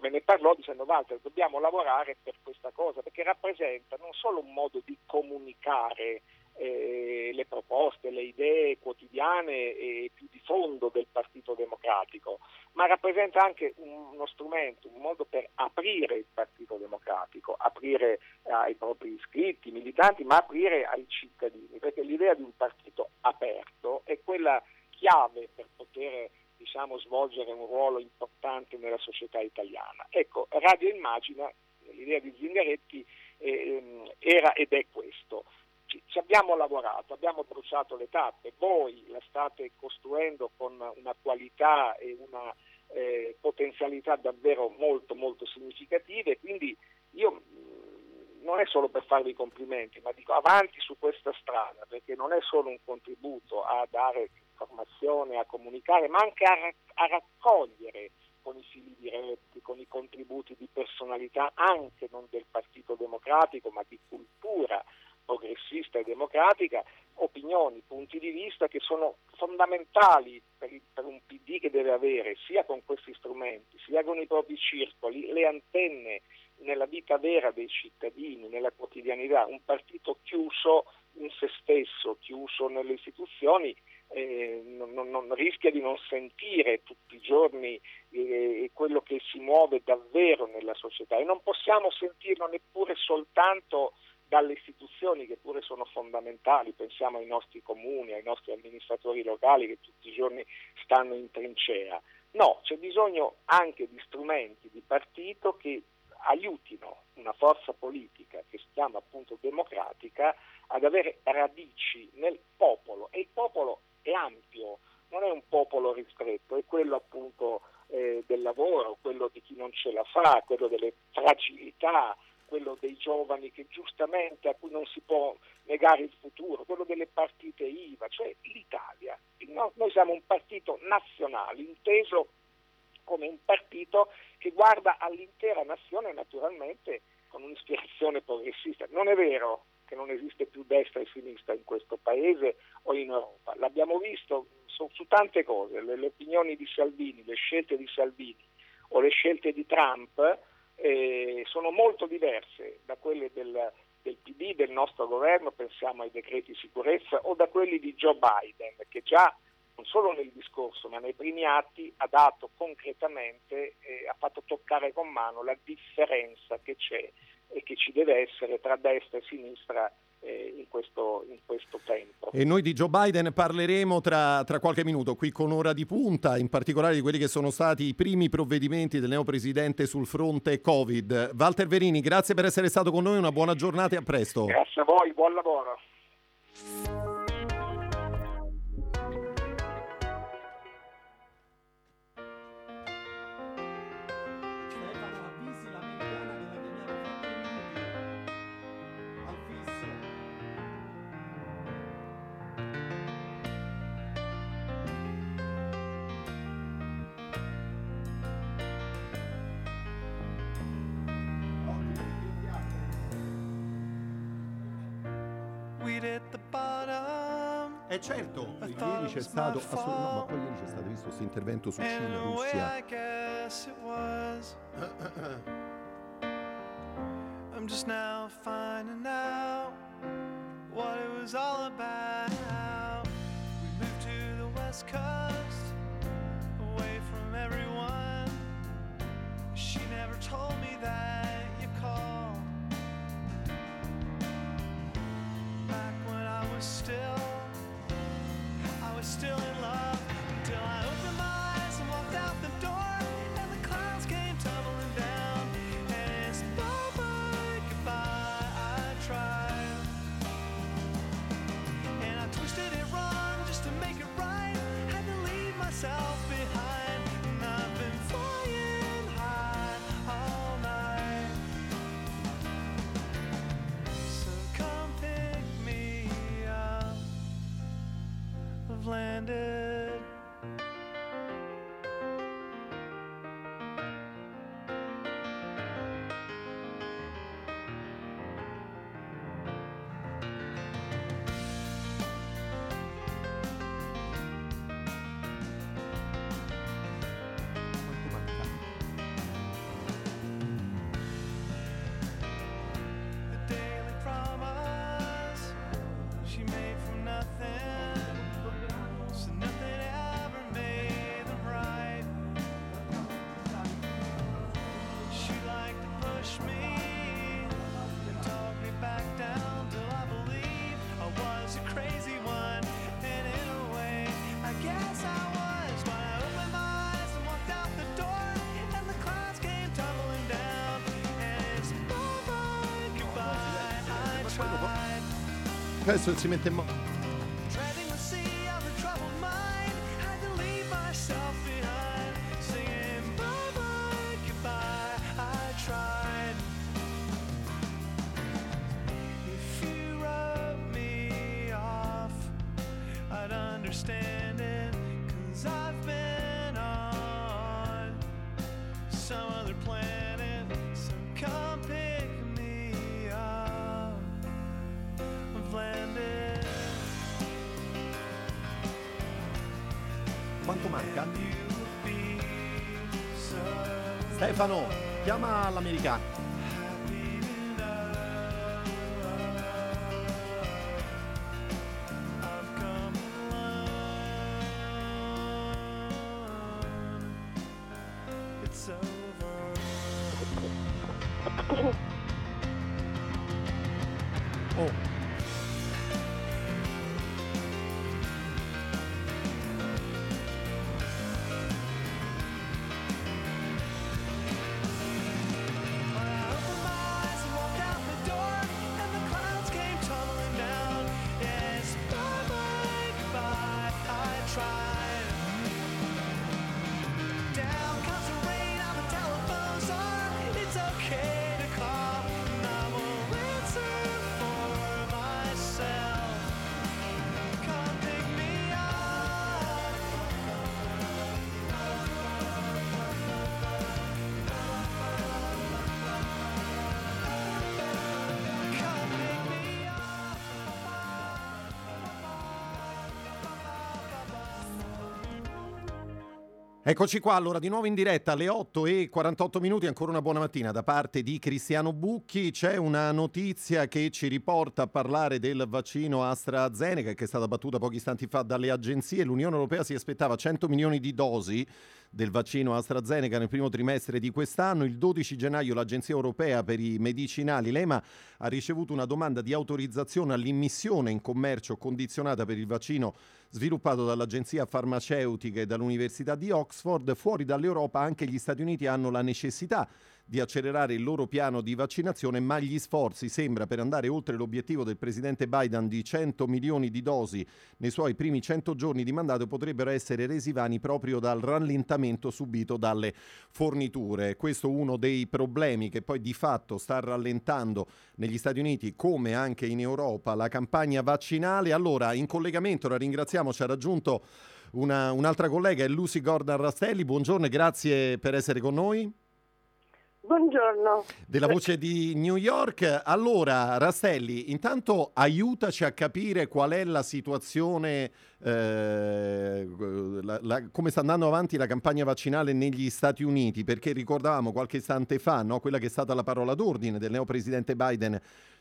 S2: me ne parlò dicendo Walter dobbiamo lavorare per questa cosa perché rappresenta non solo un modo di comunicare eh, le proposte, le idee quotidiane e più di fondo del Partito Democratico, ma rappresenta anche uno strumento, un modo per aprire il Partito Democratico, aprire ai propri iscritti, militanti, ma aprire ai cittadini, perché l'idea di un partito aperto è quella chiave per poter diciamo, svolgere un ruolo importante nella società italiana. Ecco, Radio Immagina, l'idea di Zingaretti eh, era ed è questo. Ci, ci, abbiamo lavorato, abbiamo bruciato le tappe, voi la state costruendo con una qualità e una eh, potenzialità davvero molto molto significative, quindi io mm, non è solo per farvi complimenti, ma dico avanti su questa strada, perché non è solo un contributo a dare informazione, a comunicare, ma anche a, a raccogliere con i fili diretti, con i contributi di personalità anche non del Partito Democratico, ma di cultura progressista e democratica, opinioni, punti di vista che sono fondamentali per, il, per, un PD che deve avere sia con questi strumenti, sia con i propri circoli, le antenne nella vita vera dei cittadini, nella quotidianità. Un partito chiuso in se stesso, chiuso nelle istituzioni, eh, non, non, rischia di non sentire tutti i giorni eh, quello che si muove davvero nella società. E non possiamo sentirlo neppure soltanto dalle istituzioni che pure sono fondamentali, pensiamo ai nostri comuni, ai nostri amministratori locali che tutti i giorni stanno in trincea. No, c'è bisogno anche di strumenti di partito che aiutino una forza politica che si chiama appunto democratica ad avere radici nel popolo. E il popolo è ampio, non è un popolo ristretto, è quello appunto eh, del lavoro, quello di chi non ce la fa, quello delle fragilità quello dei giovani che giustamente a cui non si può negare il futuro, quello delle partite IVA, cioè l'Italia. Noi siamo un partito nazionale, inteso come un partito che guarda all'intera nazione naturalmente con un'ispirazione progressista. Non è vero che non esiste più destra e sinistra in questo paese o in Europa, l'abbiamo visto su, su tante cose, le, le, opinioni di Salvini, le scelte di Salvini o le scelte di Trump eh, sono molto diverse da quelle del, del PD, del nostro governo, pensiamo ai decreti sicurezza, o da quelli di Joe Biden, che già non solo nel discorso ma nei primi atti ha dato concretamente, eh, ha fatto toccare con mano la differenza che c'è e che ci deve essere tra destra e sinistra eh, in, questo, in, questo, tempo.
S4: E noi di Joe Biden parleremo tra, tra, qualche minuto qui con ora di punta, in particolare di quelli che sono stati i primi provvedimenti del neopresidente sul fronte Covid. Walter Verini, grazie per essere stato con noi, una buona giornata e a presto.
S2: Grazie a voi, buon lavoro.
S4: Eh certo, ieri c'è stato, assolut- no, ma poi ieri c'è stato visto questo intervento su Cina, Russia. I'm just now finding out what it was all about. We moved to the west coast, away from everyone. She never told me that you called. Back when I was still still in surrender. Adesso si mette in moto.
S1: Eccoci qua, allora di nuovo in diretta alle 8 e 48 minuti, ancora una buona mattina da parte di Cristiano Bucchi. C'è una notizia che ci riporta a parlare del vaccino AstraZeneca che è stata battuta pochi istanti fa dalle agenzie. L'Unione Europea si aspettava 100 milioni di dosi del vaccino AstraZeneca nel primo trimestre di quest'anno. Il 12 gennaio l'Agenzia Europea per i Medicinali, l'EMA, ha ricevuto una domanda di autorizzazione all'immissione in commercio condizionata per il vaccino sviluppato dall'Agenzia Farmaceutica e dall'Università di Oxford. Fuori dall'Europa anche gli Stati Uniti hanno la necessità di accelerare il loro piano di vaccinazione, ma gli sforzi sembra per andare oltre l'obiettivo del presidente Biden di 100 milioni di dosi nei suoi primi 100 giorni di mandato potrebbero essere resi vani proprio dal rallentamento subito dalle forniture. Questo è uno dei problemi che poi di fatto sta rallentando negli Stati Uniti come anche in Europa la campagna vaccinale. Allora, in collegamento la ringraziamo, ci ha raggiunto una, un'altra collega, è Lucy Gordon Rastelli. Buongiorno e grazie per essere con noi.
S5: Buongiorno.
S1: Della voce di New York. Allora, Rastelli, intanto aiutaci a capire qual è la situazione, eh, la, la, come sta andando avanti la campagna vaccinale negli Stati Uniti, perché ricordavamo qualche istante fa, no, quella che è stata la parola d'ordine del neopresidente Biden,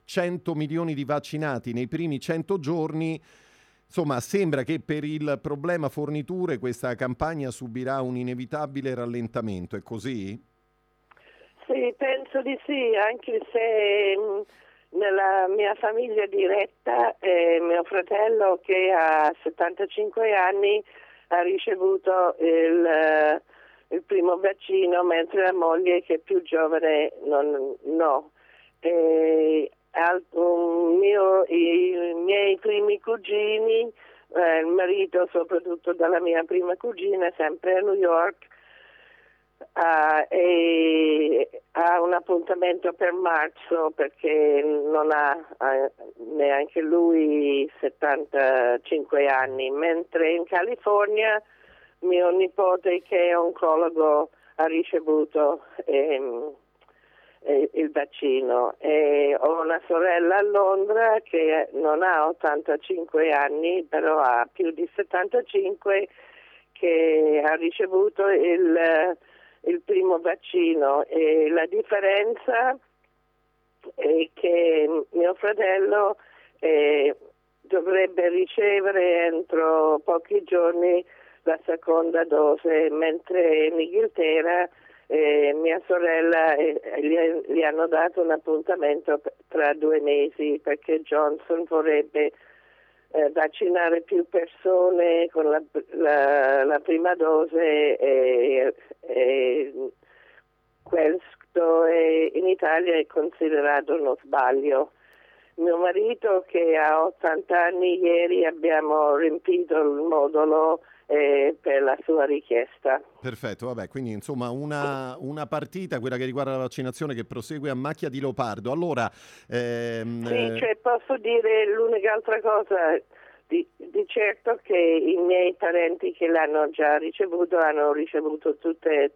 S1: 100 milioni di vaccinati nei primi 100 giorni. Insomma, sembra che per il problema forniture questa campagna subirà un inevitabile rallentamento, è così?
S5: Sì, penso di sì, anche se mh, nella mia famiglia diretta eh, mio fratello che ha 75 anni ha ricevuto il, eh, il primo vaccino mentre la moglie che è più giovane non, no. E, mio, i, miei primi cugini, eh, il marito soprattutto della mia prima cugina, sempre a New York, Uh, e ha un appuntamento per marzo perché non ha uh, neanche lui 75 anni, mentre in California mio nipote che è oncologo ha ricevuto ehm, eh, il vaccino. E ho una sorella a Londra che non ha 85 anni però ha più di 75 che ha ricevuto il il primo vaccino e la differenza è che mio fratello eh, dovrebbe ricevere entro pochi giorni la seconda dose, mentre in Inghilterra eh, mia sorella eh, gli, gli, hanno dato un appuntamento tra due mesi perché Johnson vorrebbe eh, vaccinare più persone con la, la, la prima dose e, e questo è, in Italia è considerato uno sbaglio. Mio marito che ha 80 anni ieri abbiamo riempito il modulo eh, per la sua richiesta.
S1: Perfetto, vabbè, quindi insomma una, una, partita, quella che riguarda la vaccinazione, che prosegue a macchia di leopardo. Allora,
S5: ehm, sì, eh, cioè posso dire l'unica altra cosa. Di, di, certo che i miei parenti che l'hanno già ricevuto hanno ricevuto tutte,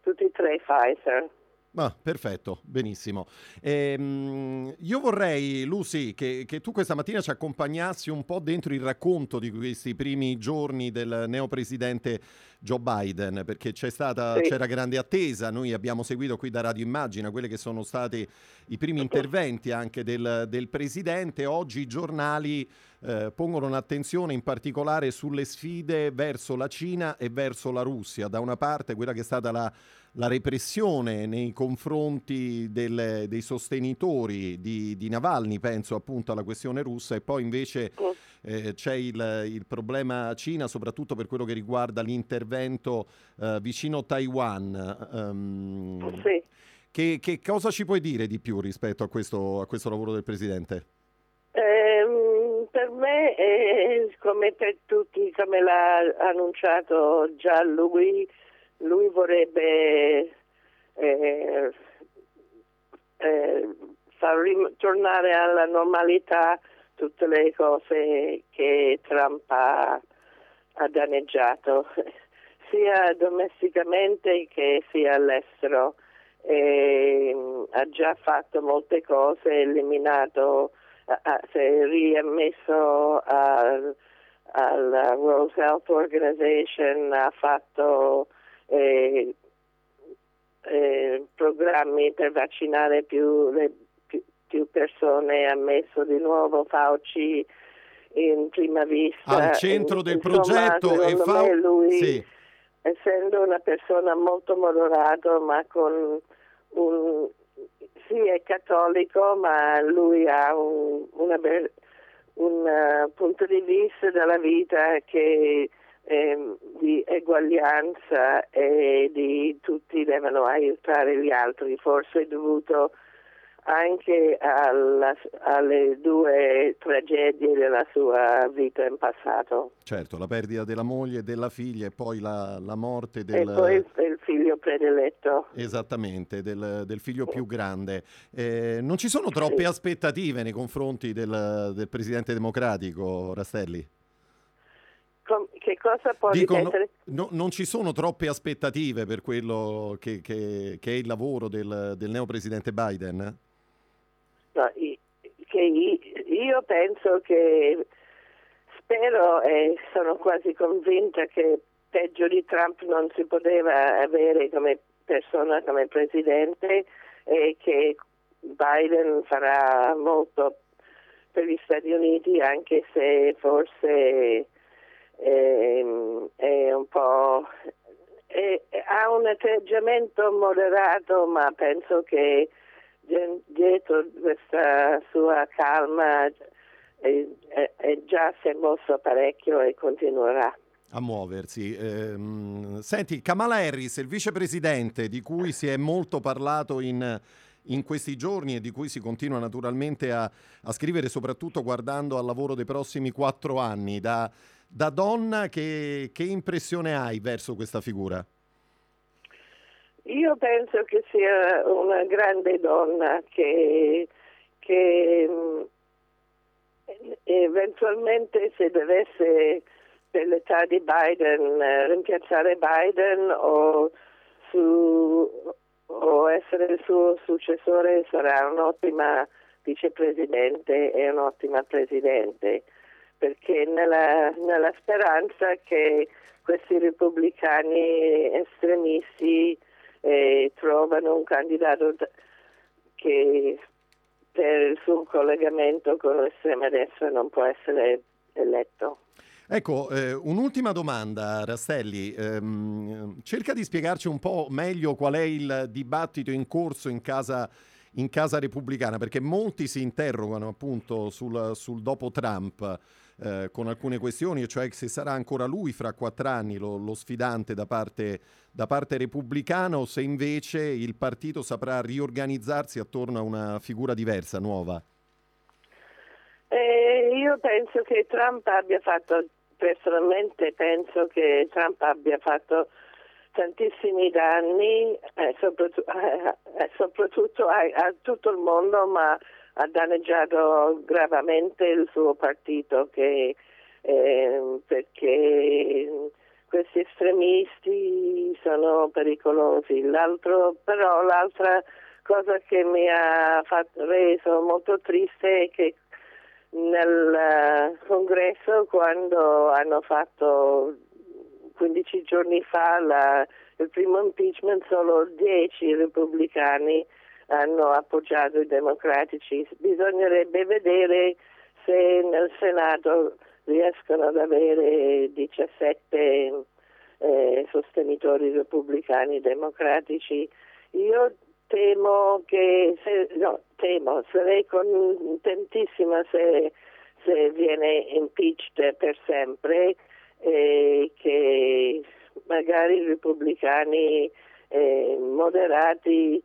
S5: tutti e tre Pfizer.
S1: Ah, perfetto, benissimo. Ehm, io vorrei, Lucy, che, che, tu questa mattina ci accompagnassi un po' dentro il racconto di questi primi giorni del neopresidente Joe Biden, perché c'è stata, sì. c'era grande attesa. Noi abbiamo seguito qui da Radio Immagina quelli che sono stati i primi interventi anche del, del presidente. Oggi i giornali eh, pongono un'attenzione in particolare sulle sfide verso la Cina e verso la Russia. Da una parte quella che è stata la la repressione nei confronti del, dei sostenitori di, di, Navalny, penso appunto alla questione russa, e poi invece eh, c'è il, il, problema Cina, soprattutto per quello che riguarda l'intervento eh, vicino Taiwan. Um, sì. che, che, cosa ci puoi dire di più rispetto a questo, a questo lavoro del Presidente?
S5: Eh, per me, eh, come per tutti, come l'ha annunciato già lui, lui vorrebbe eh, eh, far tornare alla normalità tutte le cose che Trump ha, ha danneggiato, sia domesticamente che sia all'estero. E, ha già fatto molte cose, eliminato, si è riammesso al, alla World Health Organization, ha fatto eh, eh, programmi per vaccinare più, le, più, più, persone, ha messo di nuovo Fauci in prima vista.
S1: Al centro del
S5: Insomma,
S1: progetto e
S5: Fauci... lui,
S1: sì.
S5: essendo una persona molto moderata ma con un... sì è cattolico ma lui ha un, una, un uh, punto di vista della vita che eh, di eguaglianza e di tutti devono aiutare gli altri, forse è dovuto anche alla, alle due tragedie della sua vita in passato.
S1: Certo, la perdita della moglie e della figlia e poi la, la morte del...
S5: E poi il figlio prediletto.
S1: Esattamente, del, del figlio più grande. Eh, non ci sono troppe sì. aspettative nei confronti del, del Presidente Democratico, Rastelli?
S5: che cosa può
S1: Dico, no, no, non ci sono troppe aspettative per quello che, che, che è il lavoro del, del neopresidente Biden?
S5: No, io, io penso che spero e sono quasi convinta che peggio di Trump non si poteva avere come persona, come presidente e che Biden farà molto per gli Stati Uniti anche se forse è, è un po' è, ha un atteggiamento moderato ma penso che dietro questa sua calma è, è già si è mosso parecchio e continuerà
S1: a muoversi. Eh, senti, Kamala Harris, il vicepresidente di cui si è molto parlato in, in questi giorni e di cui si continua naturalmente a, a, scrivere, soprattutto guardando al lavoro dei prossimi quattro anni, da, da donna che, che impressione hai verso questa figura?
S5: Io penso che sia una grande donna che, che mm, eventualmente se dovesse per l'età di Biden eh, rimpiazzare Biden o, su, o essere il suo successore sarà un'ottima vicepresidente e un'ottima presidente perché nella, nella speranza che questi repubblicani estremisti eh, trovano un candidato che per il suo collegamento con l'estrema destra non può essere eletto.
S1: Ecco, eh, un'ultima domanda, Rastelli. Ehm, cerca di spiegarci un po' meglio qual è il dibattito in corso in casa, in casa repubblicana, perché molti si interrogano appunto sul, sul dopo Trump eh, con alcune questioni, cioè se sarà ancora lui fra quattro anni lo, lo sfidante da parte, da parte repubblicana o se invece il partito saprà riorganizzarsi attorno a una figura diversa, nuova.
S5: Eh, io penso che Trump abbia fatto, personalmente penso che Trump abbia fatto tantissimi danni, eh, soprattutto, eh, eh, soprattutto a, a, tutto il mondo, ma ha danneggiato gravemente il suo partito che, eh, perché questi estremisti sono pericolosi. L'altro, però l'altra cosa che mi ha fatto, reso molto triste è che nel uh, congresso quando hanno fatto 15 giorni fa la, il primo impeachment solo 10 repubblicani hanno appoggiato i democratici. Bisognerebbe vedere se nel Senato riescono ad avere 17 eh, sostenitori repubblicani democratici. Io temo che, se, no, temo, sarei contentissima se, se viene impeached per sempre e che magari i repubblicani eh, moderati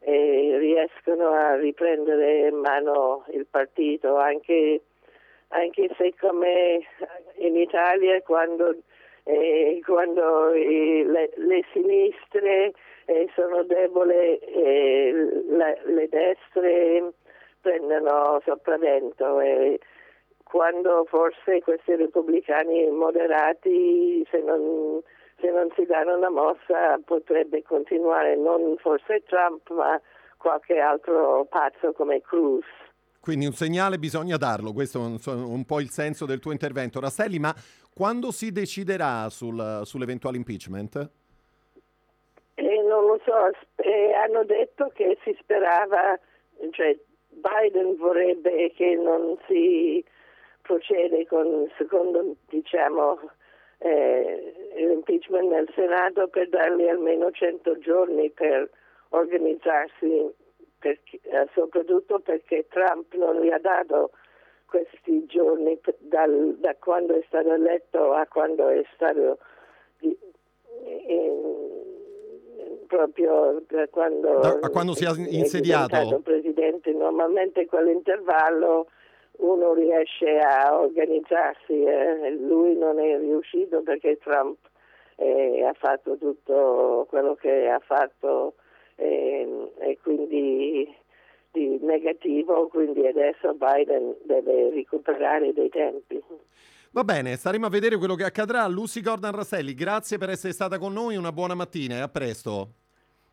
S5: e riescono a riprendere in mano il partito, anche, anche se come in Italia quando, eh, quando eh, le, le, sinistre eh, sono deboli la, le destre prendono sopravvento e quando forse questi repubblicani moderati se non se non si danno una mossa potrebbe continuare non forse Trump ma qualche altro pazzo come Cruz.
S1: Quindi un segnale bisogna darlo, questo è un, po' il senso del tuo intervento. Rastelli, ma quando si deciderà sul, sull'eventuale impeachment?
S5: non lo so, eh, hanno detto che si sperava, cioè Biden vorrebbe che non si procede con, secondo diciamo, eh, l'impeachment nel Senato per dargli almeno 100 giorni per organizzarsi, perché, eh, soprattutto perché Trump non gli ha dato questi giorni dal, da quando è stato eletto a quando è stato in, proprio da quando,
S1: da, a quando si è insediato.
S5: presidente normalmente quell'intervallo uno riesce a organizzarsi eh. lui non è riuscito perché Trump eh, ha fatto tutto quello che ha fatto eh, e quindi di negativo, quindi adesso Biden deve recuperare dei tempi.
S1: Va bene, staremo a vedere quello che accadrà. Lucy Gordon Rastelli, grazie per essere stata con noi, una buona mattina e a presto.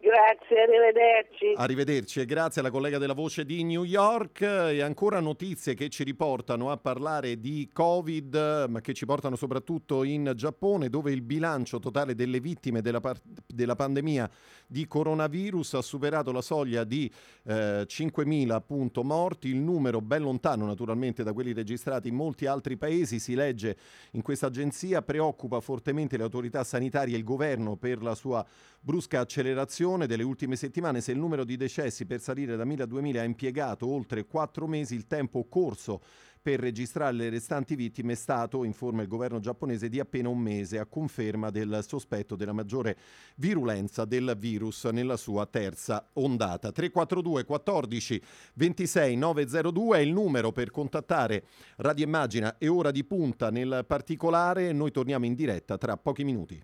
S5: Grazie, arrivederci.
S1: Arrivederci e grazie alla collega della voce di New York. E ancora notizie che ci riportano a parlare di Covid, ma che ci portano soprattutto in Giappone dove il bilancio totale delle vittime della, par- della pandemia di coronavirus ha superato la soglia di eh, 5.000 appunto morti, il numero ben lontano naturalmente da quelli registrati in molti altri paesi, si legge in questa agenzia, preoccupa fortemente le autorità sanitarie e il governo per la sua brusca accelerazione delle ultime settimane. Se il numero di decessi per salire da 1000 a 2000 ha impiegato oltre 4 mesi, il tempo corso per registrare le restanti vittime è stato, informa il governo giapponese, di appena un mese, a conferma del sospetto della maggiore virulenza del virus nella sua terza ondata. 342 14 26 902 è il numero per contattare Radio Immagina e Ora di Punta nel particolare. Noi torniamo in diretta tra pochi minuti.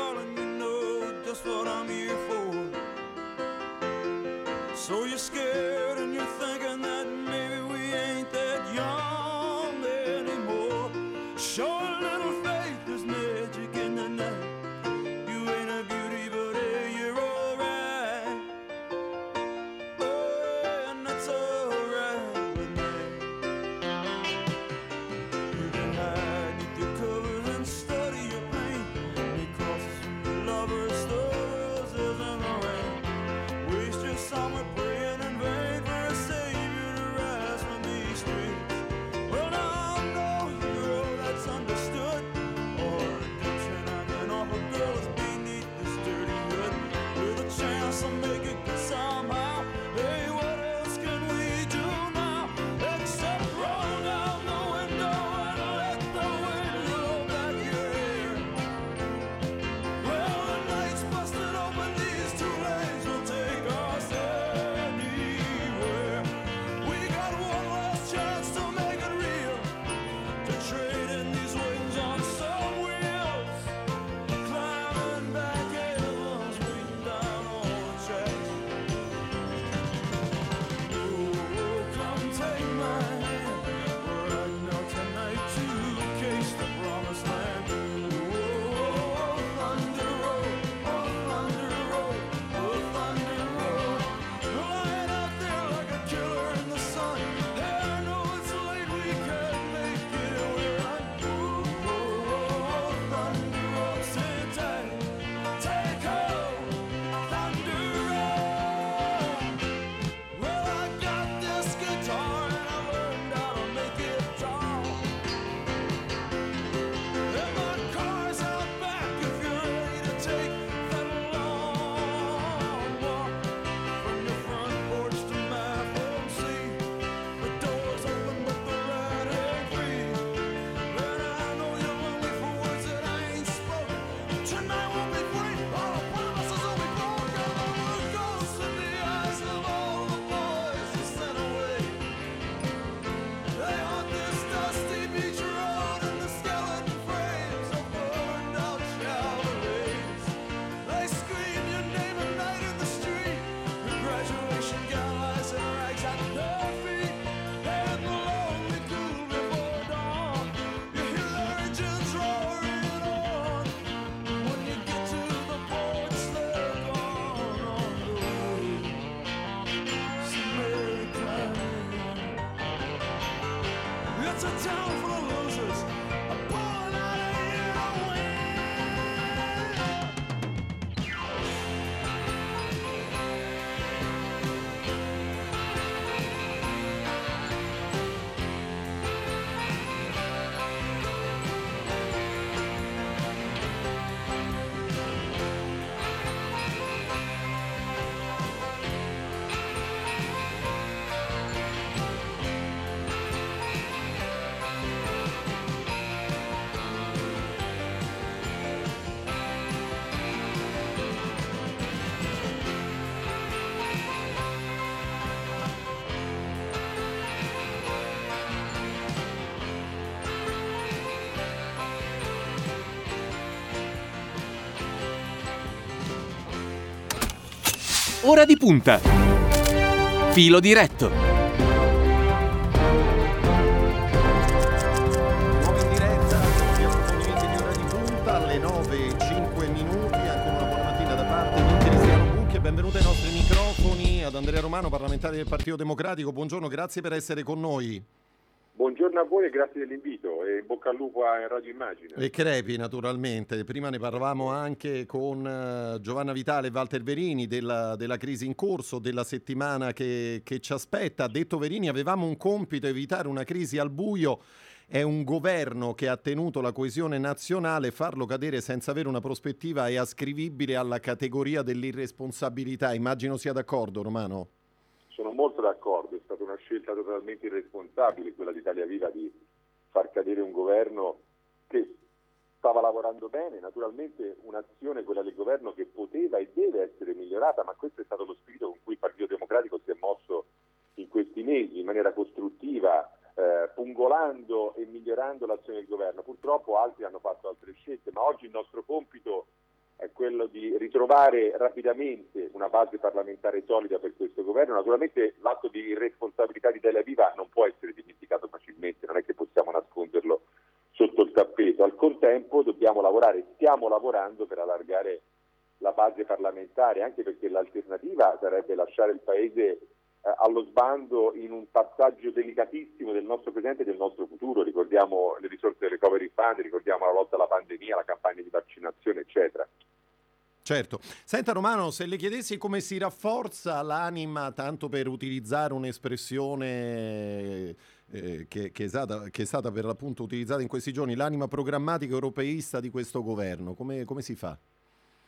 S6: So you're scared ocean.
S7: Ora di punta. Filo diretto.
S1: Nuovo in diretta, gli approfondimenti di ora di punta alle 9 e 5 minuti, ancora una buona mattina da parte di Cristiano Bucchi e benvenuti ai nostri microfoni ad Andrea Romano, parlamentare del Partito Democratico. Buongiorno, grazie per essere con noi.
S8: Buongiorno a voi e grazie dell'invito in bocca al lupo a Radio Immagine.
S1: E Crepi naturalmente, prima ne parlavamo anche con eh, Giovanna Vitale e Walter Verini della, della crisi in corso, della settimana che, che ci aspetta. Ha detto Verini avevamo un compito, evitare una crisi al buio. È un governo che ha tenuto la coesione nazionale, farlo cadere senza avere una prospettiva è ascrivibile alla categoria dell'irresponsabilità. Immagino sia d'accordo Romano.
S8: Sono molto d'accordo, è stata una scelta totalmente irresponsabile quella di Italia Viva di far cadere un governo che stava lavorando bene, naturalmente un'azione, quella del governo, che poteva e deve essere migliorata, ma questo è stato lo spirito con cui il Partito Democratico si è mosso in questi mesi in maniera costruttiva, eh, pungolando e migliorando l'azione del governo. Purtroppo altri hanno fatto altre scelte, ma oggi il nostro compito è quello di ritrovare rapidamente una base parlamentare solida per questo governo. Naturalmente l'atto di irresponsabilità di Italia Viva non può essere dimenticato facilmente, non è che possiamo nasconderlo sotto il tappeto. Al contempo dobbiamo lavorare, stiamo lavorando per allargare la base parlamentare, anche perché l'alternativa sarebbe lasciare il Paese allo sbando in un passaggio delicatissimo del nostro presente e del nostro futuro. Ricordiamo le risorse del recovery fund, ricordiamo la lotta alla pandemia, la campagna di vaccinazione, eccetera.
S1: Certo. Senta Romano, se le chiedessi come si rafforza l'anima, tanto per utilizzare un'espressione eh, che, che, è stata, che, è stata, per l'appunto utilizzata in questi giorni, l'anima programmatica europeista di questo governo, come, come si fa?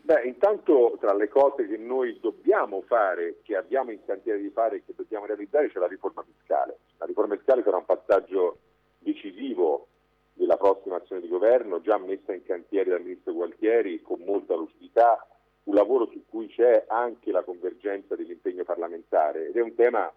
S8: Beh, intanto tra le cose che noi dobbiamo fare, che abbiamo in cantiere di fare e che dobbiamo realizzare c'è la riforma fiscale. La riforma fiscale sarà un passaggio decisivo della prossima azione di governo, già messa in cantiere dal Ministro Gualtieri con molta lucidità, un lavoro su cui c'è anche la convergenza dell'impegno parlamentare ed è un tema,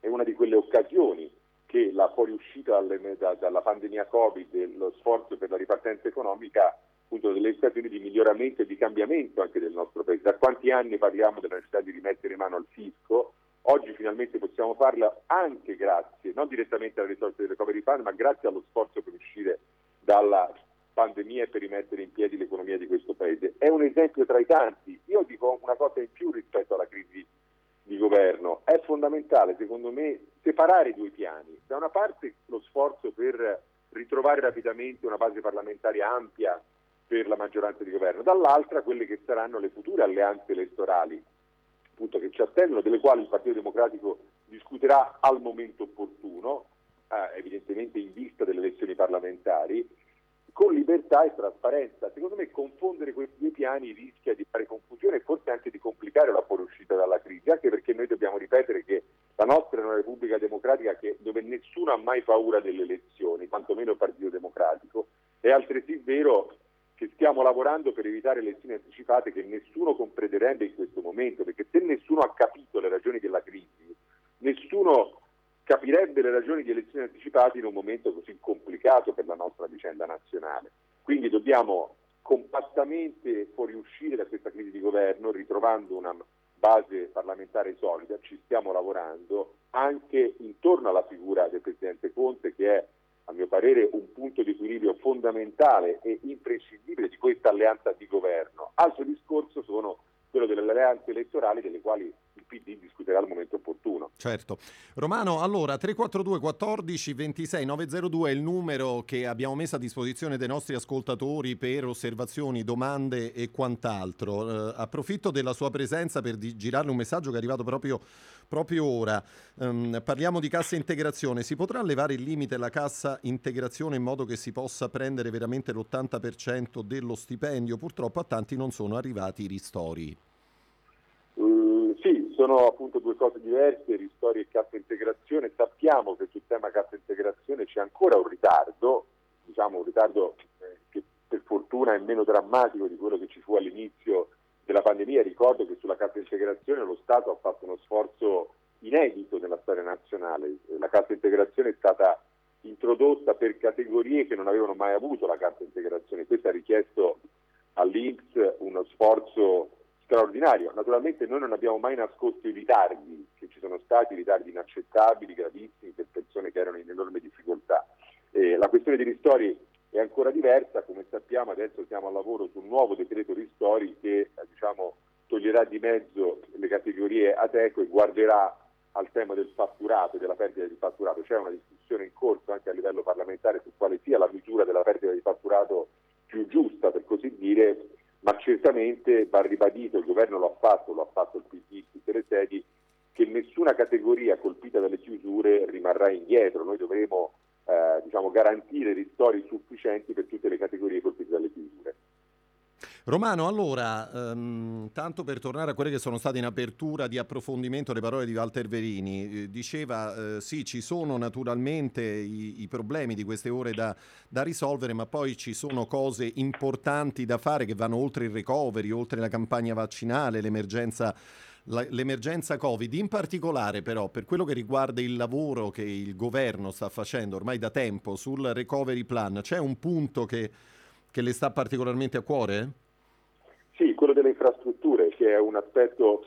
S8: è una di quelle occasioni che la fuoriuscita dalle, da, dalla pandemia Covid e lo sforzo per la ripartenza economica appunto delle occasioni di miglioramento e di cambiamento anche del nostro Paese. Da quanti anni parliamo della necessità di rimettere mano al fisco? Oggi finalmente possiamo farla anche grazie, non direttamente alle risorse del recovery fund, ma grazie allo sforzo per uscire dalla pandemia e per rimettere in piedi l'economia di questo Paese. È un esempio tra i tanti. Io dico una cosa in più rispetto alla crisi di governo. È fondamentale, secondo me, separare i due piani. Da una parte lo sforzo per ritrovare rapidamente una base parlamentare ampia per la maggioranza di governo, dall'altra quelle che saranno le future alleanze elettorali appunto, che ci attendono, delle quali il Partito Democratico discuterà al momento opportuno, eh, evidentemente in vista delle elezioni parlamentari, con libertà e trasparenza. Secondo me confondere questi due piani rischia di fare confusione e forse anche di complicare la fuoriuscita dalla crisi, anche perché noi dobbiamo ripetere che la nostra è una Repubblica Democratica che, dove nessuno ha mai paura delle elezioni, quantomeno il Partito Democratico. È altresì vero che stiamo lavorando per evitare elezioni anticipate che nessuno comprenderebbe in questo momento, perché se nessuno ha capito le ragioni della crisi, nessuno capirebbe le ragioni di elezioni anticipate in un momento così complicato per la nostra vicenda nazionale. Quindi dobbiamo compattamente fuoriuscire da questa crisi di governo ritrovando una base parlamentare solida, ci stiamo lavorando anche intorno alla figura del Presidente Conte che è a mio parere un punto di equilibrio fondamentale e imprescindibile di questa alleanza di governo. Altro discorso sono quello delle alleanze elettorali delle quali PD discuterà al momento opportuno.
S1: Certo. Romano, allora 342 14 26 902 è il numero che abbiamo messo a disposizione dei nostri ascoltatori per osservazioni, domande e quant'altro. Eh, approfitto della sua presenza per di- girarle un messaggio che è arrivato proprio, proprio ora. Um, parliamo di cassa integrazione. Si potrà levare il limite alla cassa integrazione in modo che si possa prendere veramente l'80% dello stipendio? Purtroppo a tanti non sono arrivati i ristori.
S8: Sono appunto due cose diverse, ristori e cassa integrazione. Sappiamo che sul tema cassa integrazione c'è ancora un ritardo, diciamo un ritardo eh, che per fortuna è meno drammatico di quello che ci fu all'inizio della pandemia. Ricordo che sulla cassa integrazione lo Stato ha fatto uno sforzo inedito nella storia nazionale. La cassa integrazione è stata introdotta per categorie che non avevano mai avuto la cassa integrazione. Questo ha richiesto all'Inps uno sforzo straordinario. Naturalmente noi non abbiamo mai nascosto i ritardi, che ci sono stati ritardi inaccettabili, gravissimi per persone che erano in enorme difficoltà. Eh, la questione dei ristori è ancora diversa, come sappiamo adesso siamo al lavoro su un nuovo decreto ristori che eh, diciamo, toglierà di mezzo le categorie Ateco e guarderà al tema del fatturato e della perdita di fatturato. C'è una discussione in corso anche a livello parlamentare su quale sia la misura della perdita di fatturato più giusta, per così dire, ma certamente va ribadito, il governo lo ha fatto, lo ha fatto il PD in tutte le sedi, che nessuna categoria colpita dalle chiusure rimarrà indietro. Noi dovremo eh, diciamo, garantire ristori sufficienti per tutte le categorie colpite dalle chiusure.
S1: Romano, allora, ehm, tanto per tornare a quelle che sono state in apertura di approfondimento le parole di Walter Verini, eh, diceva eh, sì, ci sono naturalmente i, i, problemi di queste ore da, da, risolvere, ma poi ci sono cose importanti da fare che vanno oltre il recovery, oltre la campagna vaccinale, l'emergenza l'emergenza Covid, in particolare però per quello che riguarda il lavoro che il governo sta facendo ormai da tempo sul recovery plan, c'è un punto che, che le sta particolarmente a cuore?
S8: Sì, quello delle infrastrutture, che è un aspetto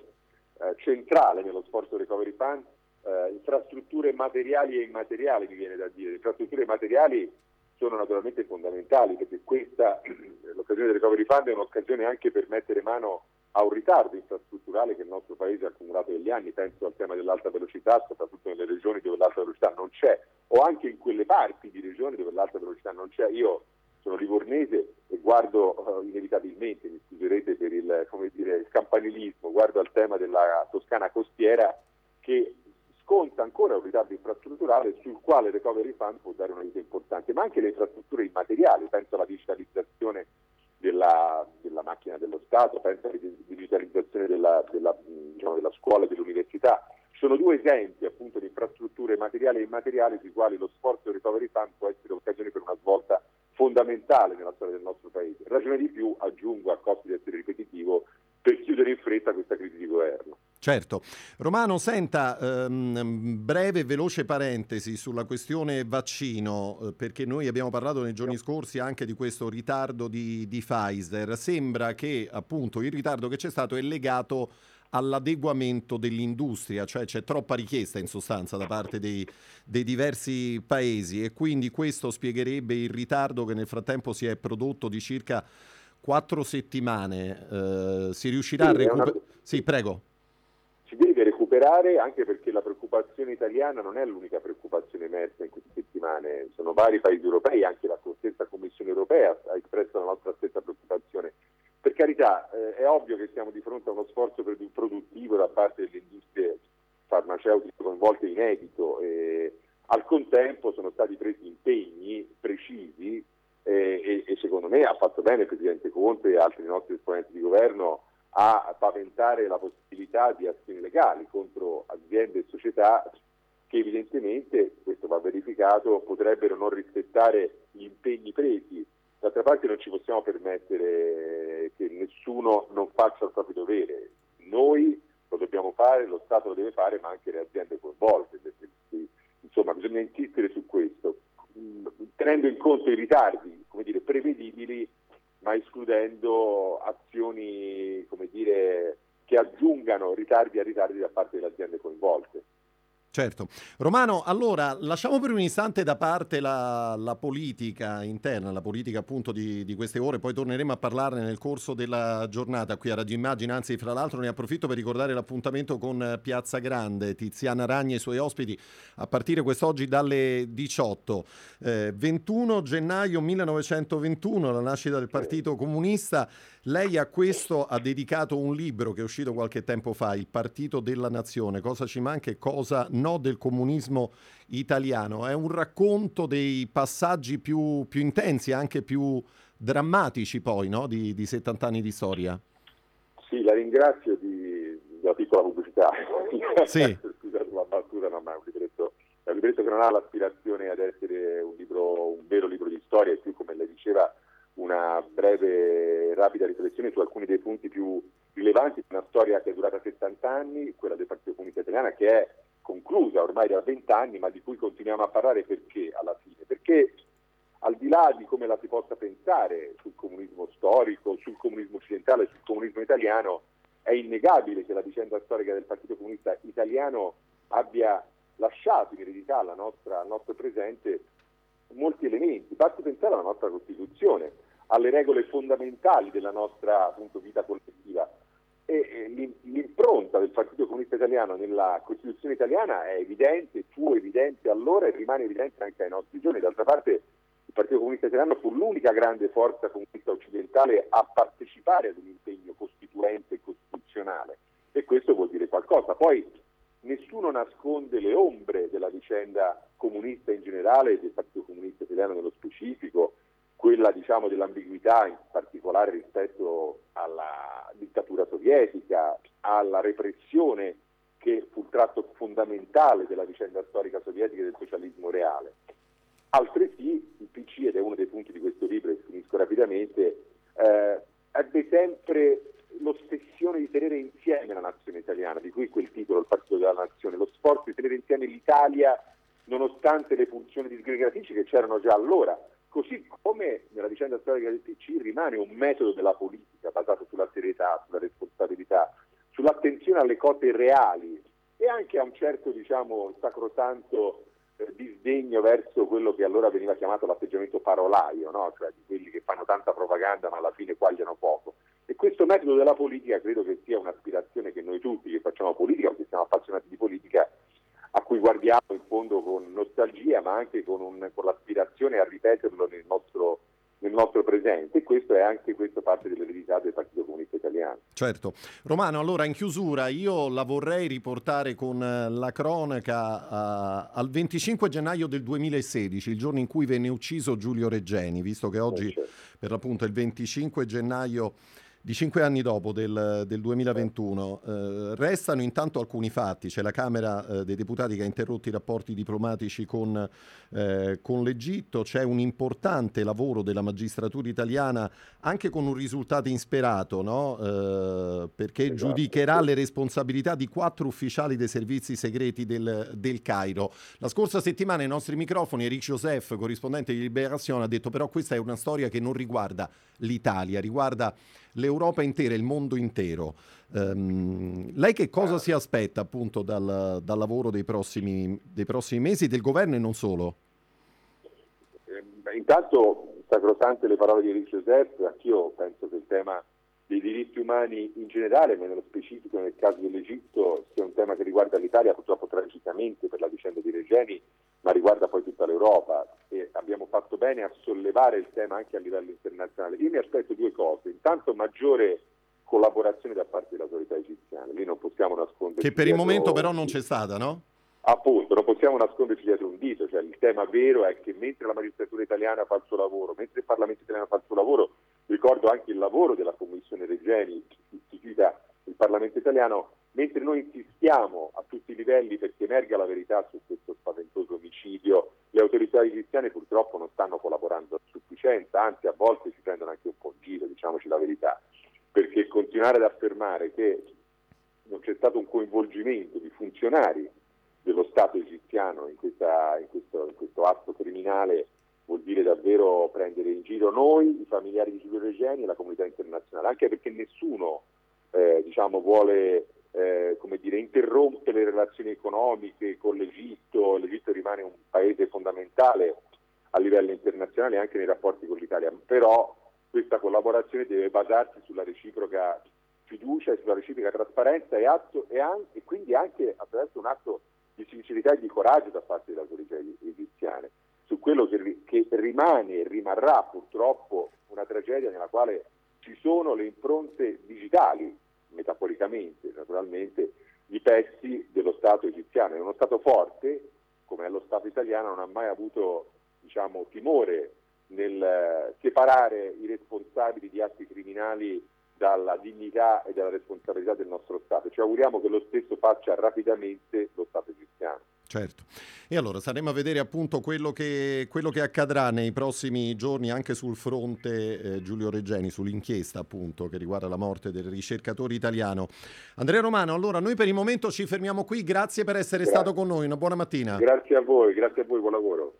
S8: eh, centrale nello sforzo recovery fund, eh, infrastrutture materiali e immateriali mi viene da dire. Le infrastrutture materiali sono naturalmente fondamentali perché questa, l'occasione del recovery fund è un'occasione anche per mettere mano a un ritardo infrastrutturale che il nostro paese ha accumulato negli anni, penso al tema dell'alta velocità, soprattutto nelle regioni dove l'alta velocità non c'è, o anche in quelle parti di regioni dove l'alta velocità non c'è. Io sono livornese e guardo uh, inevitabilmente, mi scuserete per il, dire, il campanilismo, guardo al tema della Toscana costiera che sconta ancora un ritardo infrastrutturale sul quale il Recovery Fund può dare un aiuto importante, ma anche le infrastrutture immateriali, penso alla digitalizzazione della, della macchina dello Stato, penso alla digitalizzazione della, della, diciamo, della scuola e dell'università. Sono due esempi appunto di infrastrutture materiali e immateriali sui quali lo sforzo del Recovery Fund può essere occasione per una svolta fondamentale nella storia del nostro Paese. Ragione di più, aggiungo a costo di essere ripetitivo, per chiudere in fretta questa crisi di governo.
S1: Certo. Romano, senta, ehm, breve e veloce parentesi sulla questione vaccino, eh, perché noi abbiamo parlato nei giorni scorsi anche di questo ritardo di, di Pfizer. Sembra che appunto il ritardo che c'è stato è legato all'adeguamento dell'industria, cioè c'è troppa richiesta in sostanza da parte dei, dei, diversi paesi e quindi questo spiegherebbe il ritardo che nel frattempo si è prodotto di circa quattro settimane. Eh, si riuscirà sì, a recuperare? Una... Sì, prego.
S8: Si deve recuperare anche perché la preoccupazione italiana non è l'unica preoccupazione emersa in queste settimane, sono vari paesi europei, anche la stessa Commissione europea ha espresso la nostra stessa preoccupazione per carità, eh, è ovvio che siamo di fronte a uno sforzo produttivo da parte delle industrie farmaceutiche coinvolte inedito e al contempo sono stati presi impegni precisi eh, e, e, secondo me ha fatto bene il Presidente Conte e altri nostri esponenti di governo a paventare la possibilità di azioni legali contro aziende e società che evidentemente, questo va verificato, potrebbero non rispettare gli impegni presi D'altra parte non ci possiamo permettere che nessuno non faccia il proprio dovere. Noi lo dobbiamo fare, lo Stato lo deve fare, ma anche le aziende coinvolte. Insomma, bisogna insistere su questo, tenendo in conto i ritardi, come dire, prevedibili, ma escludendo azioni, dire, che aggiungano ritardi a ritardi da parte delle aziende coinvolte.
S1: Certo. Romano, allora lasciamo per un istante da parte la, la politica interna, la politica appunto di, di, queste ore, poi torneremo a parlarne nel corso della giornata qui a Radio Immagine, anzi fra l'altro ne approfitto per ricordare l'appuntamento con Piazza Grande, Tiziana Ragni e i suoi ospiti a partire quest'oggi dalle 18. Eh, 21 gennaio 1921, la nascita del Partito Comunista. Lei a questo ha dedicato un libro che è uscito qualche tempo fa, Il Partito della Nazione, cosa ci manca e cosa no del comunismo italiano. È un racconto dei passaggi più, più intensi, anche più drammatici poi, no? di, di, 70 anni di storia.
S8: Sì, la ringrazio di, della piccola pubblicità.
S1: Sì.
S8: Scusate la battuta, no, ma è un libretto, è un libretto che non ha l'aspirazione ad essere un, libro, un vero libro di storia, è più, come lei diceva, una breve, rapida riflessione su alcuni dei punti più rilevanti di una storia che è durata 70 anni, quella del Partito Comunista Italiano, che è conclusa ormai da 20 anni, ma di cui continuiamo a parlare perché alla fine? Perché al di là di come la si possa pensare sul comunismo storico, sul comunismo occidentale, sul comunismo italiano, è innegabile che la vicenda storica del Partito Comunista Italiano abbia lasciato in eredità al nostro presente molti elementi. Basti pensare alla nostra Costituzione, alle regole fondamentali della nostra appunto, vita collettiva. E, e l'im- l'impronta del Partito Comunista Italiano nella Costituzione italiana è evidente, fu evidente allora e rimane evidente anche ai nostri giorni. D'altra parte il Partito Comunista Italiano fu l'unica grande forza comunista occidentale a partecipare ad un impegno costituente e costituzionale e questo vuol dire qualcosa. Poi nessuno nasconde le ombre della vicenda comunista in generale e del Partito Comunista Italiano nello specifico, quella diciamo dell'ambiguità in particolare rispetto alla dittatura sovietica, alla repressione che fu il tratto fondamentale della vicenda storica sovietica e del socialismo reale. Altresì il PC, ed è uno dei punti di questo libro, e finisco rapidamente, eh, ebbe sempre l'ossessione di tenere insieme la nazione italiana, di cui quel titolo, il Partito della Nazione, lo sforzo di tenere insieme l'Italia nonostante le funzioni disgregatrici che c'erano già allora. Così come nella vicenda storica del PC rimane un metodo della politica basato sulla serietà, sulla responsabilità, sull'attenzione alle cose reali e anche a un certo diciamo, sacrosanto eh, disdegno verso quello che allora veniva chiamato l'atteggiamento parolaio, no? cioè di quelli che fanno tanta propaganda ma alla fine quagliano poco. E questo metodo della politica credo che sia un'aspirazione che noi tutti che facciamo politica o che siamo appassionati di politica a cui guardiamo in fondo con nostalgia ma anche con, un- con l'aspirazione a ripeterlo nel nostro, nel nostro presente e questo è anche questo parte dell'eredità del Partito Comunista Italiano.
S1: Certo. Romano, allora in chiusura io la vorrei riportare con eh, la cronaca eh, al 25 gennaio del 2016, il giorno in cui venne ucciso Giulio Reggeni, visto che oggi
S8: certo.
S1: per l'appunto è il 25 gennaio di cinque anni dopo del, del 2021. Eh, restano intanto alcuni fatti, c'è la Camera eh, dei Deputati che ha interrotto i rapporti diplomatici con, eh, con l'Egitto, c'è un importante lavoro della magistratura italiana anche con un risultato insperato, no? Eh, perché
S8: Esatto.
S1: giudicherà le responsabilità di quattro ufficiali dei servizi segreti del, del Cairo. La scorsa settimana ai nostri microfoni Eric Joseph, corrispondente di Liberazione, ha detto però questa è una storia che non riguarda l'Italia, riguarda l'Europa intera, il mondo intero. Ehm, lei che cosa si aspetta appunto dal, dal lavoro dei prossimi, dei prossimi mesi del governo e non solo?
S8: Eh, intanto, sacrosante le parole di Eric Joseph, anch'io penso che il tema dei diritti umani in generale, ma nello specifico nel caso dell'Egitto, sia un tema che riguarda l'Italia purtroppo tragicamente per la vicenda di Regeni, ma riguarda poi tutta l'Europa. E abbiamo fatto bene a sollevare il tema anche a livello internazionale. Io mi aspetto due cose, intanto maggiore collaborazione da parte delle autorità egiziane, lì non possiamo nascondere
S1: Che per il momento però non c'è stata, no?
S8: Appunto, non possiamo nasconderci dietro un dito, cioè il tema vero è che mentre la magistratura italiana fa il suo lavoro, mentre il Parlamento italiano fa il suo lavoro, ricordo anche il lavoro della Commissione Regeni istituita il Parlamento italiano, mentre noi insistiamo a tutti i livelli perché emerga la verità su questo spaventoso omicidio, le autorità egiziane purtroppo non stanno collaborando a sufficienza, anzi a volte ci prendono anche un po' in giro, diciamoci la verità, perché continuare ad affermare che non c'è stato un coinvolgimento di funzionari dello Stato egiziano in, questa- in questo, in questo atto criminale vuol dire davvero prendere in giro noi, i familiari di Giulio Regeni e la comunità internazionale, anche perché nessuno eh, diciamo, vuole eh, dire, interrompere le relazioni economiche con l'Egitto, l'Egitto rimane un paese fondamentale a livello internazionale anche nei rapporti con l'Italia, però questa collaborazione deve basarsi sulla reciproca fiducia e sulla reciproca trasparenza e, atto- e an- e quindi anche attraverso un atto di sincerità e di coraggio da parte delle autorità eg- egiziane su quello che, che rimane e rimarrà purtroppo una tragedia nella quale ci sono le impronte digitali, metaforicamente naturalmente, di pezzi dello Stato egiziano. È uno Stato forte, come è lo Stato italiano, non ha mai avuto diciamo, timore nel eh, separare i responsabili di atti criminali dalla dignità e dalla responsabilità del nostro Stato. Ci auguriamo che lo stesso faccia rapidamente lo Stato egiziano.
S1: Certo. E allora saremo a vedere appunto quello che, quello che accadrà nei prossimi giorni anche sul fronte eh, Giulio Reggeni, sull'inchiesta appunto che riguarda la morte del ricercatore italiano. Andrea Romano, allora noi per il momento ci fermiamo qui, grazie per essere
S8: Grazie.
S1: stato con noi, una buona mattina.
S8: Grazie a voi, grazie a voi, buon lavoro.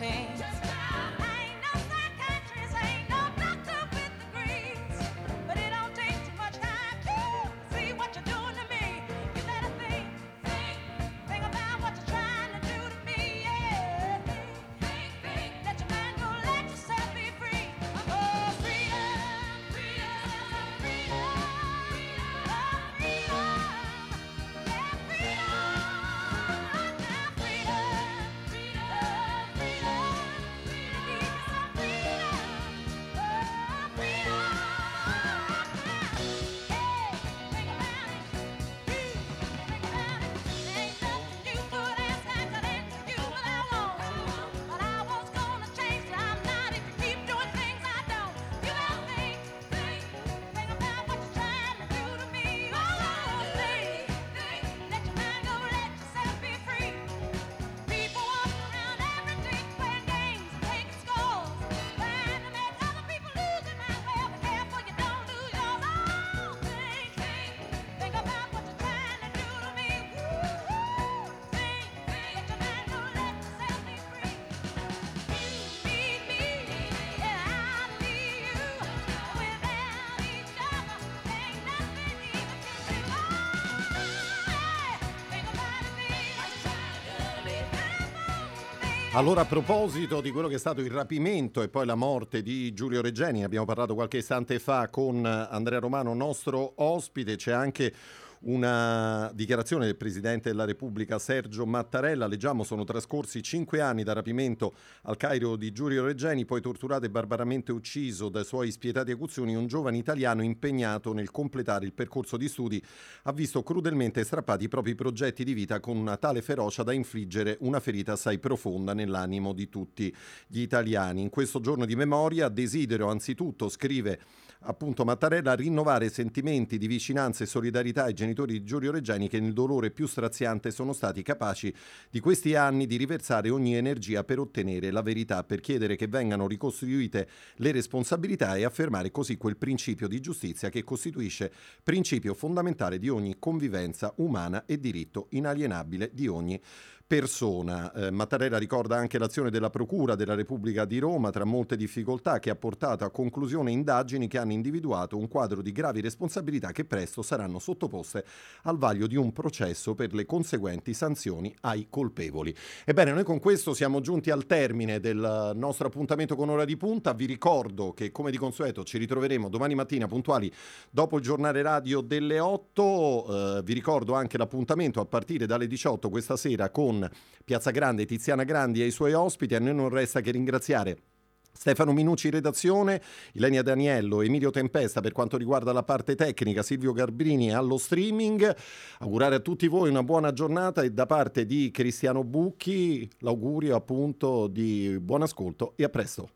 S9: 19.
S1: Allora, a proposito di quello che è stato il rapimento e poi la morte di Giulio Regeni, abbiamo parlato qualche istante fa con Andrea Romano, nostro ospite, c'è anche una dichiarazione del Presidente della Repubblica Sergio Mattarella, leggiamo sono trascorsi cinque anni dal rapimento al Cairo di Giulio Regeni, poi torturato e barbaramente ucciso dai suoi spietati acuzioni, un giovane italiano impegnato nel completare il percorso di studi ha visto crudelmente strappati i propri progetti di vita con una tale ferocia da infliggere una ferita assai profonda nell'animo di tutti gli italiani. In questo giorno di memoria desidero anzitutto, scrive appunto Mattarella, rinnovare sentimenti di vicinanza e solidarietà ai genitori di Giulio Regeni che nel dolore più straziante sono stati capaci di questi anni di riversare ogni energia per ottenere la verità, per chiedere che vengano ricostruite le responsabilità e affermare così quel principio di giustizia che costituisce principio fondamentale di ogni convivenza umana e diritto inalienabile di ogni persona. Eh, Mattarella ricorda anche l'azione della Procura della Repubblica di Roma tra molte difficoltà che ha portato a conclusione indagini che hanno individuato un quadro di gravi responsabilità che presto saranno sottoposte al vaglio di un processo per le conseguenti sanzioni ai colpevoli. Ebbene, noi con questo siamo giunti al termine del nostro appuntamento con Ora di Punta. Vi ricordo che come di consueto ci ritroveremo domani mattina puntuali dopo il giornale radio delle 8. Eh, vi ricordo anche l'appuntamento a partire dalle 18 questa sera con Piazza Grande, Tiziana Grandi e i suoi ospiti. A noi non resta che ringraziare Stefano Minucci in redazione, Ilenia Daniello, Emilio Tempesta per quanto riguarda la parte tecnica, Silvio Garbrini allo streaming. Augurare a tutti voi una buona giornata e da parte di Cristiano Bucchi l'augurio appunto di buon ascolto e a presto.